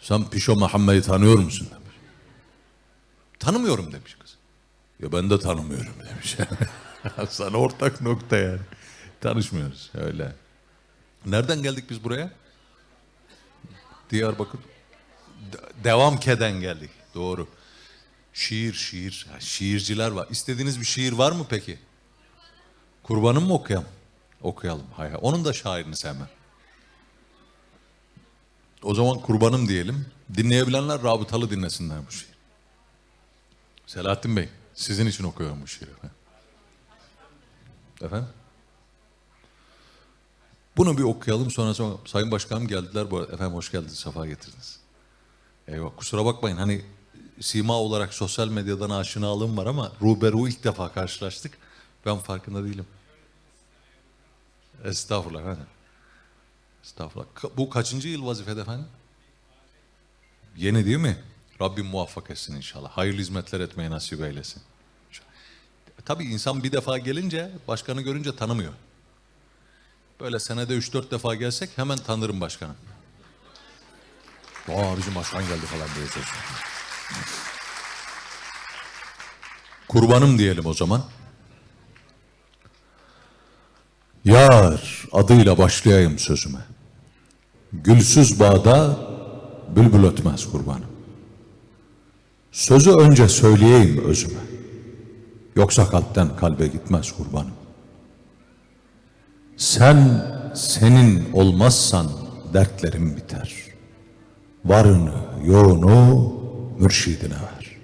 Sen Pişo Muhammed'i tanıyor musun demiş. Tanımıyorum demiş kız. Ya ben de tanımıyorum demiş. Sana ortak nokta yani. Tanışmıyoruz öyle. Nereden geldik biz buraya? Diyarbakır. De- devam keden geldik. Doğru. Şiir, şiir. Ha, şiirciler var. İstediğiniz bir şiir var mı peki? Kurbanım mı okuyalım? Okuyalım. Hay hay. Onun da şairini sevmem. O zaman kurbanım diyelim. Dinleyebilenler rabıtalı dinlesinler bu şiir. Selahattin Bey, sizin için okuyorum bu şiiri. Efendim? Bunu bir okuyalım sonra, sonra Sayın Başkanım geldiler. Bu. Efendim hoş geldiniz, sefa getirdiniz. Eyvah kusura bakmayın hani sima olarak sosyal medyadan aşinalığım var ama ruberu ilk defa karşılaştık. Ben farkında değilim. Estağfurullah efendim. Estağfurullah. Bu kaçıncı yıl vazifede efendim? Yeni değil mi? Rabbim muvaffak etsin inşallah. Hayırlı hizmetler etmeyi nasip eylesin. Tabii insan bir defa gelince başkanı görünce tanımıyor. Böyle senede 3-4 defa gelsek hemen tanırım başkanım. Aa bizim başkan geldi falan diyeceğiz. Kurbanım diyelim o zaman. Yar adıyla başlayayım sözüme. Gülsüz bağda bülbül ötmez kurbanım. Sözü önce söyleyeyim özüme. Yoksa kalpten kalbe gitmez kurbanım. Sen senin olmazsan dertlerim biter. Varını yoğunu mürşidine ver.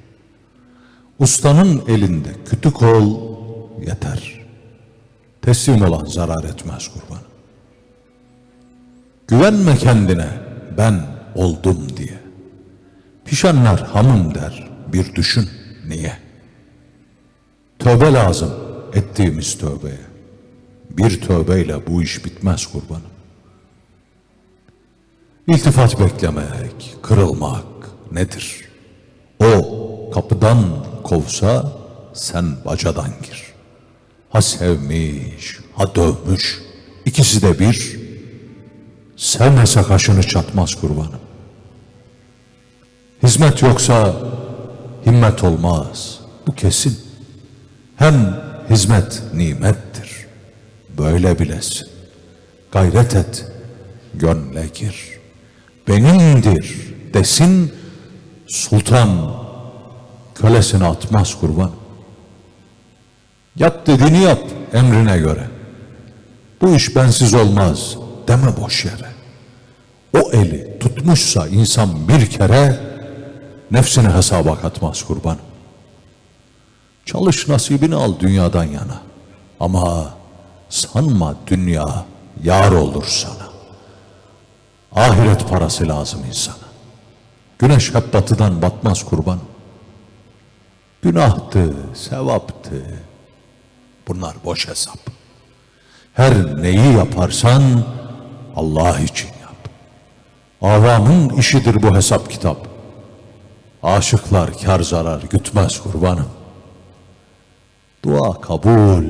Ustanın elinde kütük ol yeter. Teslim olan zarar etmez kurbanım. Güvenme kendine ben oldum diye. Pişanlar hamım der bir düşün niye? Tövbe lazım ettiğimiz tövbeye. Bir tövbeyle bu iş bitmez kurbanım. İltifat beklemek, kırılmak nedir? O kapıdan kovsa sen bacadan gir. Ha sevmiş, ha dövmüş, ikisi de bir. Sevmese kaşını çatmaz kurbanım. Hizmet yoksa himmet olmaz. Bu kesin. Hem hizmet nimettir. Böyle bilesin. Gayret et, gönle gir. Benimdir desin, sultan kölesini atmaz kurban. Yap dediğini yap emrine göre. Bu iş bensiz olmaz deme boş yere. O eli tutmuşsa insan bir kere nefsini hesaba katmaz kurban. Çalış nasibini al dünyadan yana. Ama sanma dünya yar olur sana. Ahiret parası lazım insana. Güneş hep batıdan batmaz kurban. Günahtı, sevaptı. Bunlar boş hesap. Her neyi yaparsan Allah için yap. Avamın işidir bu hesap kitap. Aşıklar kar zarar gütmez kurbanım. Dua kabul.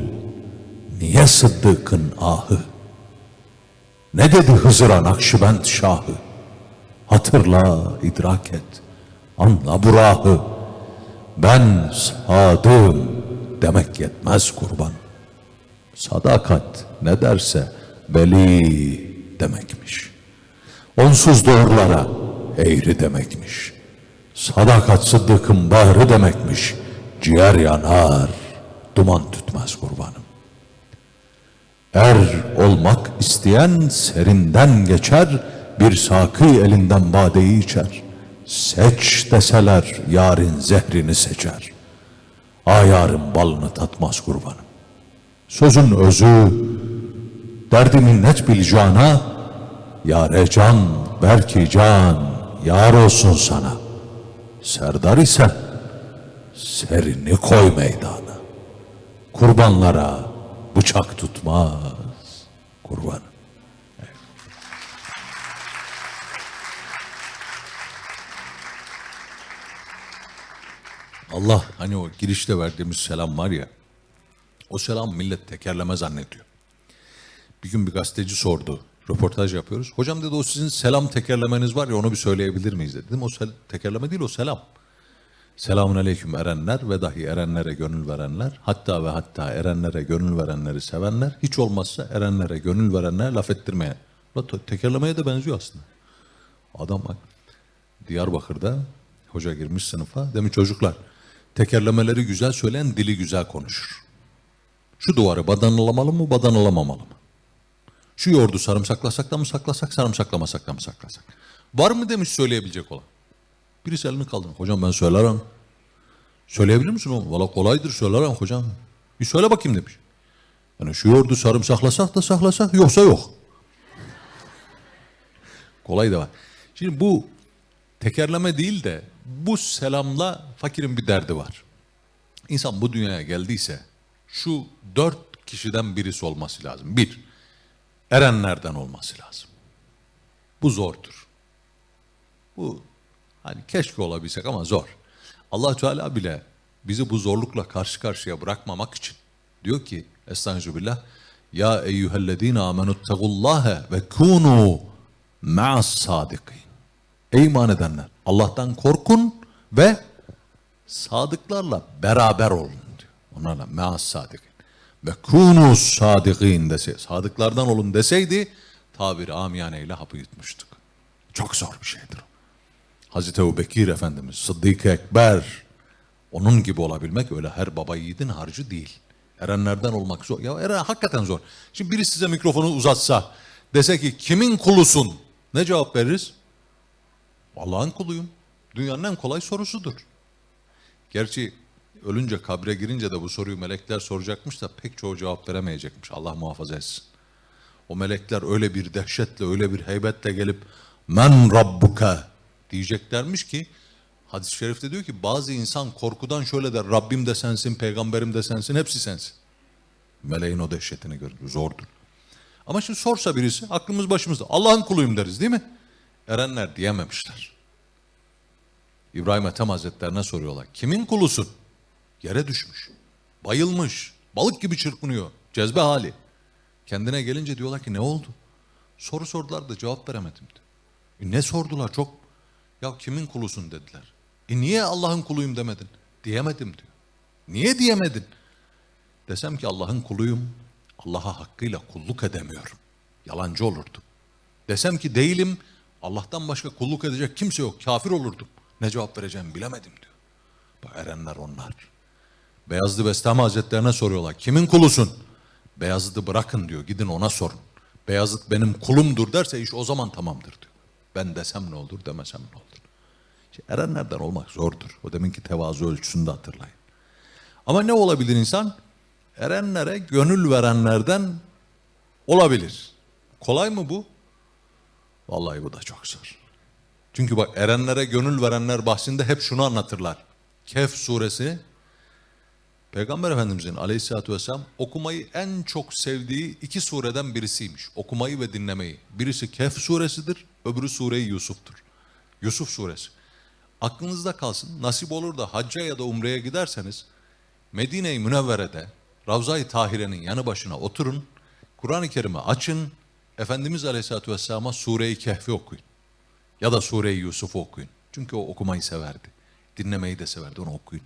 Niye Sıddık'ın ahı? Ne dedi Hızır'a Nakşibend Şahı? Hatırla, idrak et. Anla burahı. Ben sadığım demek yetmez kurban. Sadakat ne derse beli demekmiş. Onsuz doğrulara eğri demekmiş. Sadakat sıddıkın bahrı demekmiş. Ciğer yanar, duman tütmez kurbanım. Er olmak isteyen serinden geçer, bir sakı elinden badeyi içer. Seç deseler yarın zehrini seçer. Ayarın balını tatmaz kurbanım. Sözün özü, derdi minnet bil cana, yare can, belki can, yar olsun sana. Serdar isen, serini koy meydana. Kurbanlara bıçak tutmaz kurban. Allah hani o girişte verdiğimiz selam var ya, o selam millet tekerleme zannediyor. Bir gün bir gazeteci sordu, röportaj yapıyoruz. Hocam dedi o sizin selam tekerlemeniz var ya onu bir söyleyebilir miyiz dedi. Dedim o tekerleme değil o selam. Selamun aleyküm erenler ve dahi erenlere gönül verenler, hatta ve hatta erenlere gönül verenleri sevenler, hiç olmazsa erenlere gönül verenler laf ettirmeye. Te- Tekerlemeye de benziyor aslında. Adam bak, Diyarbakır'da hoca girmiş sınıfa, demiş çocuklar, tekerlemeleri güzel söyleyen dili güzel konuşur. Şu duvarı badanalamalı mı, badanılamamalı mı? Şu yoğurdu sarımsaklasak da mı saklasak, sarımsaklamasak da mı saklasak? Var mı demiş söyleyebilecek olan. Birisi elini kaldırın. Hocam ben söylerim. Söyleyebilir misin oğlum? Valla kolaydır söylerim hocam. Bir söyle bakayım demiş. Yani şu yoğurdu sarımsaklasak da saklasak yoksa yok. Kolay da var. Şimdi bu tekerleme değil de bu selamla fakirin bir derdi var. İnsan bu dünyaya geldiyse şu dört kişiden birisi olması lazım. Bir, erenlerden olması lazım. Bu zordur. Bu hani keşke olabilsek ama zor. allah Teala bile bizi bu zorlukla karşı karşıya bırakmamak için diyor ki Estağfirullah Ya eyyühellezine amenüttegullâhe ve kûnû ma'as sadikin. Ey iman edenler Allah'tan korkun ve sadıklarla beraber olun diyor. Onlarla ma'as sadikin. Ve kûnû sadikin dese, sadıklardan olun deseydi tabiri amiyaneyle hapı yutmuştuk. Çok zor bir şeydir. Hazreti Ebu Bekir Efendimiz, Sıddık-ı Ekber, onun gibi olabilmek öyle her baba yiğidin harcı değil. Erenlerden olmak zor. Ya eren hakikaten zor. Şimdi biri size mikrofonu uzatsa, dese ki kimin kulusun? Ne cevap veririz? Allah'ın kuluyum. Dünyanın en kolay sorusudur. Gerçi ölünce kabre girince de bu soruyu melekler soracakmış da pek çoğu cevap veremeyecekmiş. Allah muhafaza etsin. O melekler öyle bir dehşetle, öyle bir heybetle gelip men rabbuka diyeceklermiş ki hadis-i şerifte diyor ki bazı insan korkudan şöyle der Rabbim de sensin, peygamberim de sensin, hepsi sensin. Meleğin o dehşetini görür. Zordur. Ama şimdi sorsa birisi aklımız başımızda Allah'ın kuluyum deriz değil mi? Erenler diyememişler. İbrahim Ethem Hazretlerine soruyorlar. Kimin kulusun? Yere düşmüş. Bayılmış. Balık gibi çırpınıyor. Cezbe hali. Kendine gelince diyorlar ki ne oldu? Soru sordular da cevap veremedim. E ne sordular çok? Ya kimin kulusun dediler. E niye Allah'ın kuluyum demedin? Diyemedim diyor. Niye diyemedin? Desem ki Allah'ın kuluyum. Allah'a hakkıyla kulluk edemiyorum. Yalancı olurdum. Desem ki değilim. Allah'tan başka kulluk edecek kimse yok. Kafir olurdum. Ne cevap vereceğimi bilemedim diyor. Bak erenler onlar. Beyazlı Bestami Hazretlerine soruyorlar. Kimin kulusun? Beyazıt'ı bırakın diyor. Gidin ona sorun. Beyazıt benim kulumdur derse iş o zaman tamamdır diyor. Ben desem ne olur demesem ne olur. İşte erenlerden olmak zordur. O deminki tevazu ölçüsünde hatırlayın. Ama ne olabilir insan? Erenlere gönül verenlerden olabilir. Kolay mı bu? Vallahi bu da çok zor. Çünkü bak erenlere gönül verenler bahsinde hep şunu anlatırlar. Kehf suresi Peygamber Efendimizin aleyhissalatü vesselam okumayı en çok sevdiği iki sureden birisiymiş. Okumayı ve dinlemeyi. Birisi Kehf suresidir, öbürü Sure-i Yusuf'tur. Yusuf suresi. Aklınızda kalsın, nasip olur da hacca ya da umreye giderseniz, Medine-i Münevvere'de, Ravza-i Tahire'nin yanı başına oturun, Kur'an-ı Kerim'i açın, Efendimiz Aleyhisselatü Vesselam'a Sure-i Kehf'i okuyun. Ya da Sure-i Yusuf'u okuyun. Çünkü o okumayı severdi. Dinlemeyi de severdi, onu okuyun.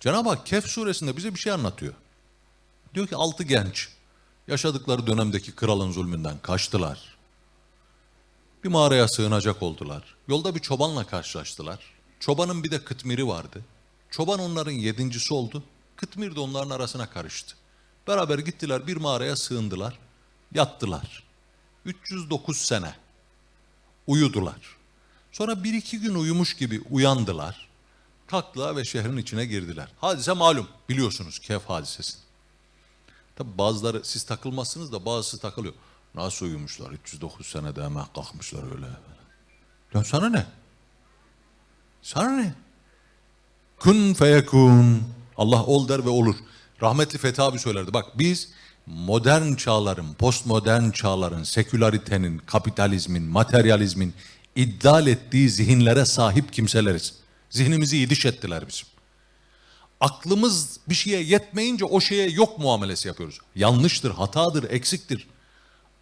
Cenab-ı Hak Kehf suresinde bize bir şey anlatıyor. Diyor ki altı genç yaşadıkları dönemdeki kralın zulmünden kaçtılar. Bir mağaraya sığınacak oldular. Yolda bir çobanla karşılaştılar. Çobanın bir de kıtmiri vardı. Çoban onların yedincisi oldu. Kıtmir de onların arasına karıştı. Beraber gittiler bir mağaraya sığındılar. Yattılar. 309 sene uyudular. Sonra bir iki gün uyumuş gibi uyandılar. Kalktılar ve şehrin içine girdiler. Hadise malum biliyorsunuz Kehf hadisesi. Tabi bazıları siz takılmazsınız da bazısı takılıyor. Nasıl uyumuşlar 309 senede hemen kalkmışlar öyle. Ya sana ne? Sana ne? Kun feyekun. Allah ol der ve olur. Rahmetli Fethi abi söylerdi. Bak biz modern çağların, postmodern çağların, sekülaritenin, kapitalizmin, materyalizmin iddial ettiği zihinlere sahip kimseleriz. Zihnimizi yidiş ettiler bizim. Aklımız bir şeye yetmeyince o şeye yok muamelesi yapıyoruz. Yanlıştır, hatadır, eksiktir.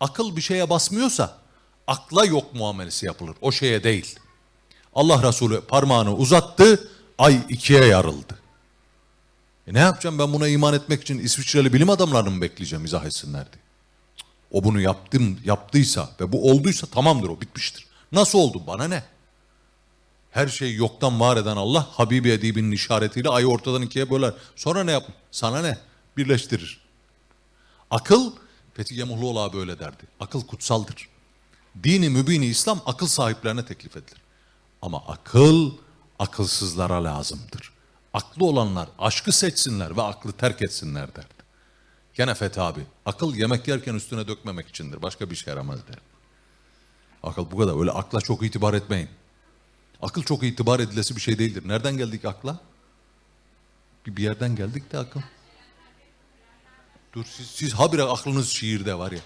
Akıl bir şeye basmıyorsa akla yok muamelesi yapılır. O şeye değil. Allah Resulü parmağını uzattı, ay ikiye yarıldı. E ne yapacağım ben buna iman etmek için İsviçreli bilim adamlarını mı bekleyeceğim izah etsinler diye. O bunu yaptım, yaptıysa ve bu olduysa tamamdır o bitmiştir. Nasıl oldu bana ne? Her şeyi yoktan var eden Allah Habibi Edib'in işaretiyle ayı ortadan ikiye böler. Sonra ne yap? Sana ne? Birleştirir. Akıl, Fethi Yemuhluoğlu abi böyle derdi. Akıl kutsaldır. Dini mübini İslam akıl sahiplerine teklif edilir. Ama akıl akılsızlara lazımdır. Aklı olanlar aşkı seçsinler ve aklı terk etsinler derdi. Gene Fethi abi, akıl yemek yerken üstüne dökmemek içindir. Başka bir şey yaramaz der. Akıl bu kadar. Öyle akla çok itibar etmeyin. Akıl çok itibar edilesi bir şey değildir. Nereden geldik akla? Bir, yerden geldik de akıl. Dur siz, siz habire aklınız şiirde var ya.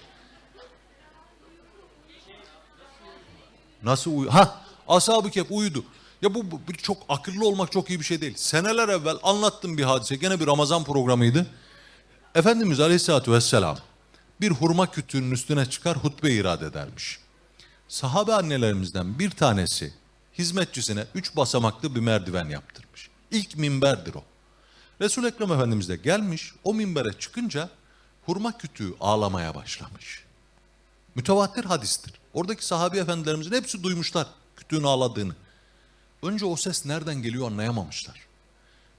Nasıl uyu? Ha, ashab-ı kehf uyudu. Ya bu, bu çok akıllı olmak çok iyi bir şey değil. Seneler evvel anlattım bir hadise. Gene bir Ramazan programıydı. Efendimiz Aleyhisselatü Vesselam bir hurma kütüğünün üstüne çıkar hutbe irade edermiş. Sahabe annelerimizden bir tanesi hizmetçisine üç basamaklı bir merdiven yaptırmış. İlk minberdir o. Resul-i Ekrem Efendimiz de gelmiş, o minbere çıkınca hurma kütüğü ağlamaya başlamış. Mütevatir hadistir. Oradaki sahabi efendilerimizin hepsi duymuşlar kütüğün ağladığını. Önce o ses nereden geliyor anlayamamışlar.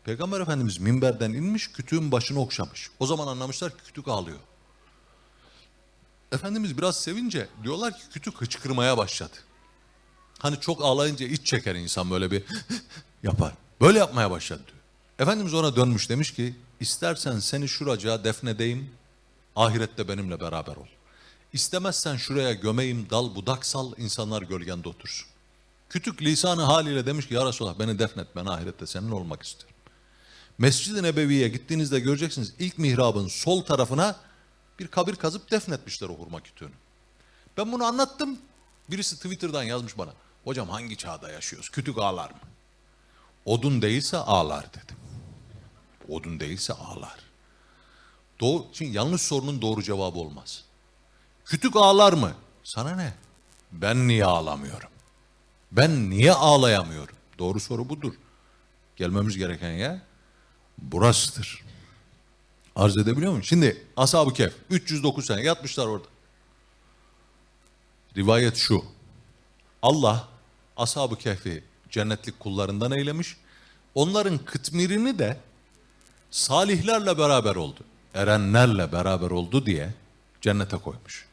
Peygamber Efendimiz minberden inmiş, kütüğün başını okşamış. O zaman anlamışlar ki kütük ağlıyor. Efendimiz biraz sevince diyorlar ki kütük hıçkırmaya başladı. Hani çok ağlayınca iç çeker insan böyle bir yapar. Böyle yapmaya başladı diyor. Efendimiz ona dönmüş demiş ki istersen seni şuracığa defnedeyim ahirette benimle beraber ol. İstemezsen şuraya gömeyim dal budak sal insanlar gölgende otursun. Kütük lisanı haliyle demiş ki ya Resulallah beni defnet ben ahirette seninle olmak istiyorum. Mescid-i Nebevi'ye gittiğinizde göreceksiniz ilk mihrabın sol tarafına bir kabir kazıp defnetmişler o hurma kütüğünü. Ben bunu anlattım. Birisi Twitter'dan yazmış bana. Hocam hangi çağda yaşıyoruz? Kütük ağlar mı? Odun değilse ağlar dedim. Odun değilse ağlar. Doğru, şimdi yanlış sorunun doğru cevabı olmaz. Kütük ağlar mı? Sana ne? Ben niye ağlamıyorum? Ben niye ağlayamıyorum? Doğru soru budur. Gelmemiz gereken yer burasıdır. Arz edebiliyor muyum? Şimdi Ashab-ı Kehf 309 sene yatmışlar orada. Rivayet şu. Allah Ashab-ı Kehf'i cennetlik kullarından eylemiş. Onların kıtmirini de salihlerle beraber oldu. Erenlerle beraber oldu diye cennete koymuş.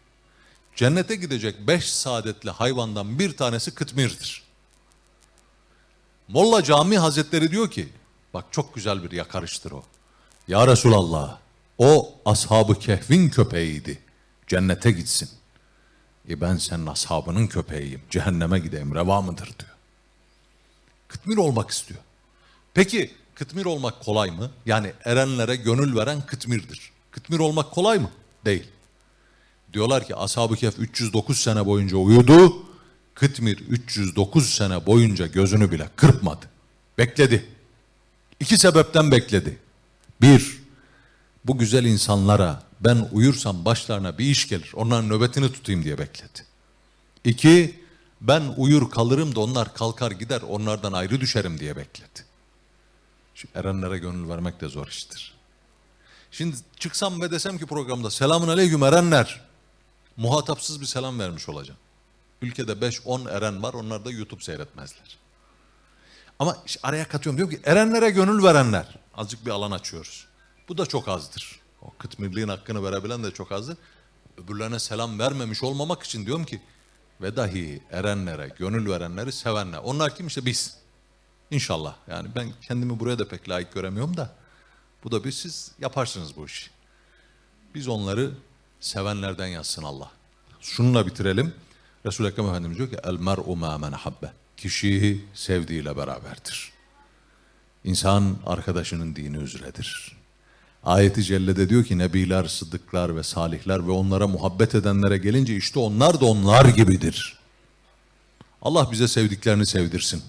Cennete gidecek beş saadetli hayvandan bir tanesi kıtmirdir. Molla Cami Hazretleri diyor ki, bak çok güzel bir yakarıştır o. Ya Resulallah, o ashabı kehvin köpeğiydi. Cennete gitsin. E ben senin ashabının köpeğiyim. Cehenneme gideyim. Reva mıdır diyor. Kıtmir olmak istiyor. Peki kıtmir olmak kolay mı? Yani erenlere gönül veren kıtmirdir. Kıtmir olmak kolay mı? Değil. Diyorlar ki Ashab-ı Kehf 309 sene boyunca uyudu. Kıtmir 309 sene boyunca gözünü bile kırpmadı. Bekledi. İki sebepten bekledi. Bir, bu güzel insanlara ben uyursam başlarına bir iş gelir. Onların nöbetini tutayım diye bekledi. İki, ben uyur kalırım da onlar kalkar gider onlardan ayrı düşerim diye bekledi. Şimdi erenlere gönül vermek de zor iştir. Şimdi çıksam ve desem ki programda selamun aleyküm erenler. Muhatapsız bir selam vermiş olacağım. Ülkede 5-10 eren var onlar da YouTube seyretmezler. Ama işte araya katıyorum diyorum ki erenlere gönül verenler. Azıcık bir alan açıyoruz. Bu da çok azdır. O kıtmirliğin hakkını verebilen de çok azdır. Öbürlerine selam vermemiş olmamak için diyorum ki ve dahi erenlere, gönül verenleri sevenler. Onlar kim işte biz. İnşallah. Yani ben kendimi buraya da pek layık göremiyorum da bu da bir siz yaparsınız bu işi. Biz onları sevenlerden yazsın Allah. Şununla bitirelim. Resul-i Ekrem Efendimiz diyor ki el mer'u ma men habbe. Kişi sevdiğiyle beraberdir. İnsan arkadaşının dini üzredir. Ayeti Celle'de diyor ki Nebiler, Sıddıklar ve Salihler ve onlara muhabbet edenlere gelince işte onlar da onlar gibidir. Allah bize sevdiklerini sevdirsin.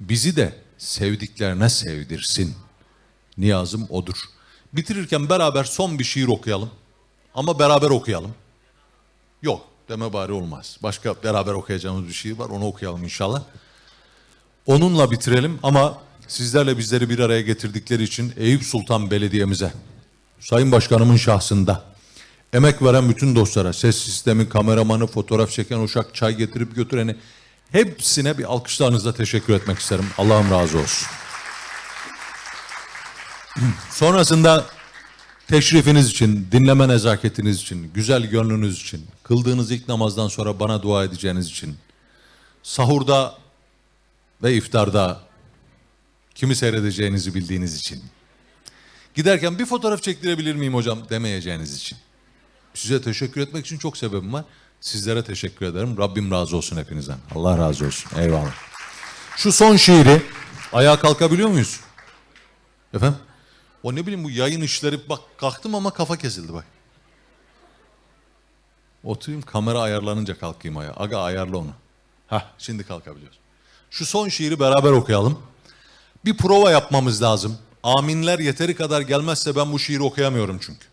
Bizi de sevdiklerine sevdirsin. Niyazım odur. Bitirirken beraber son bir şiir okuyalım. Ama beraber okuyalım. Yok deme bari olmaz. Başka beraber okuyacağımız bir şiir var onu okuyalım inşallah. Onunla bitirelim ama sizlerle bizleri bir araya getirdikleri için Eyüp Sultan Belediye'mize, Sayın Başkanımın şahsında, emek veren bütün dostlara, ses sistemi, kameramanı, fotoğraf çeken uşak, çay getirip götüreni, hepsine bir alkışlarınızla teşekkür etmek isterim. Allah'ım razı olsun. Sonrasında teşrifiniz için, dinleme nezaketiniz için, güzel gönlünüz için, kıldığınız ilk namazdan sonra bana dua edeceğiniz için, sahurda ve iftarda kimi seyredeceğinizi bildiğiniz için, giderken bir fotoğraf çektirebilir miyim hocam demeyeceğiniz için. Size teşekkür etmek için çok sebebim var. Sizlere teşekkür ederim. Rabbim razı olsun hepinizden. Allah razı olsun. Eyvallah. Şu son şiiri ayağa kalkabiliyor muyuz? Efendim? O ne bileyim bu yayın işleri bak kalktım ama kafa kesildi bak. Oturayım kamera ayarlanınca kalkayım ayağa. Aga ayarla onu. Hah şimdi kalkabiliyoruz. Şu son şiiri beraber okuyalım. Bir prova yapmamız lazım. Aminler yeteri kadar gelmezse ben bu şiiri okuyamıyorum çünkü.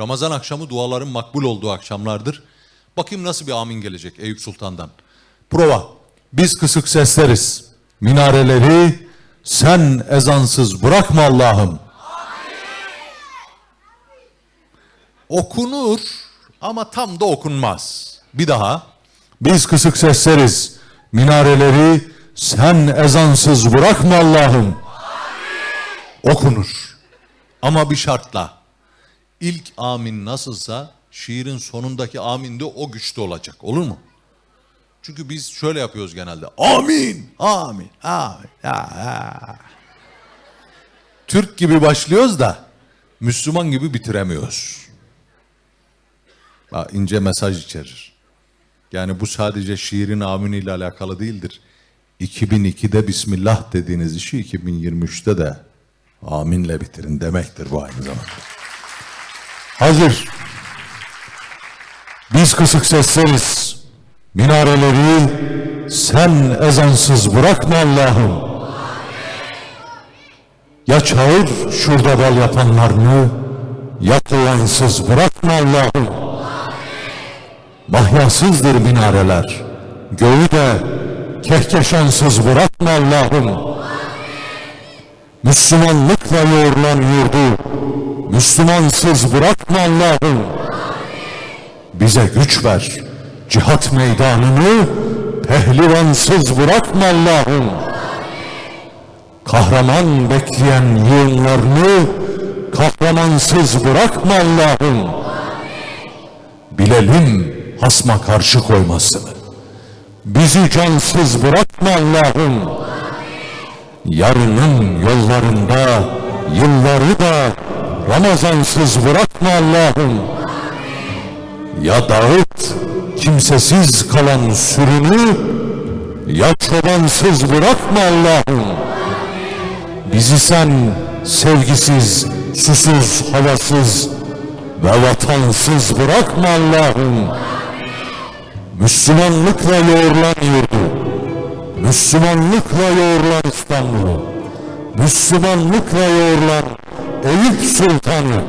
Ramazan akşamı duaların makbul olduğu akşamlardır. Bakayım nasıl bir amin gelecek Eyüp Sultan'dan. Prova. Biz kısık sesleriz. Minareleri sen ezansız bırakma Allah'ım. Okunur ama tam da okunmaz. Bir daha. Biz kısık sesleriz. Minareleri sen ezansız bırakma Allah'ım. Okunur. Ama bir şartla. İlk amin nasılsa şiirin sonundaki amin de o güçte olacak. Olur mu? Çünkü biz şöyle yapıyoruz genelde. Amin, amin, amin. Ha, ha. Türk gibi başlıyoruz da Müslüman gibi bitiremiyoruz. İnce mesaj içerir. Yani bu sadece şiirin aminiyle alakalı değildir. 2002'de Bismillah dediğiniz işi 2023'te de aminle bitirin demektir bu aynı zamanda. Hazır. Biz kısık sesleriz. Minareleri sen ezansız bırakma Allah'ım. Ya çağır şurada bal yapanlarını, ya kılansız bırakma Allah'ım. Mahyasızdır minareler, göğü de kehkeşansız bırakma Allah'ım. Müslümanlıkla yoğrulan yurdu, Müslümansız bırakma Allah'ım. Bize güç ver, cihat meydanını pehlivansız bırakma Allah'ım. Kahraman bekleyen yığınlarını kahramansız bırakma Allah'ım. Bilelim hasma karşı koymasını. Bizi cansız bırakma Allah'ım. Yarının yollarında yılları da Ramazansız bırakma Allah'ım. Ya dağıt kimsesiz kalan sürünü ya çobansız bırakma Allah'ım. Bizi sen sevgisiz, susuz, havasız ve vatansız bırakma Allah'ım. Müslümanlıkla yoğrulan yurdu, Müslümanlıkla yoğrulan İstanbul'u, Müslümanlıkla yoğrulan Eyüp Sultan'ı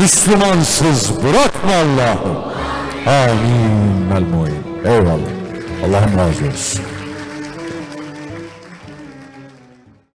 Müslümansız bırakma Allah'ım. Amin. Melmuin. Eyvallah. Allah'ım razı olsun.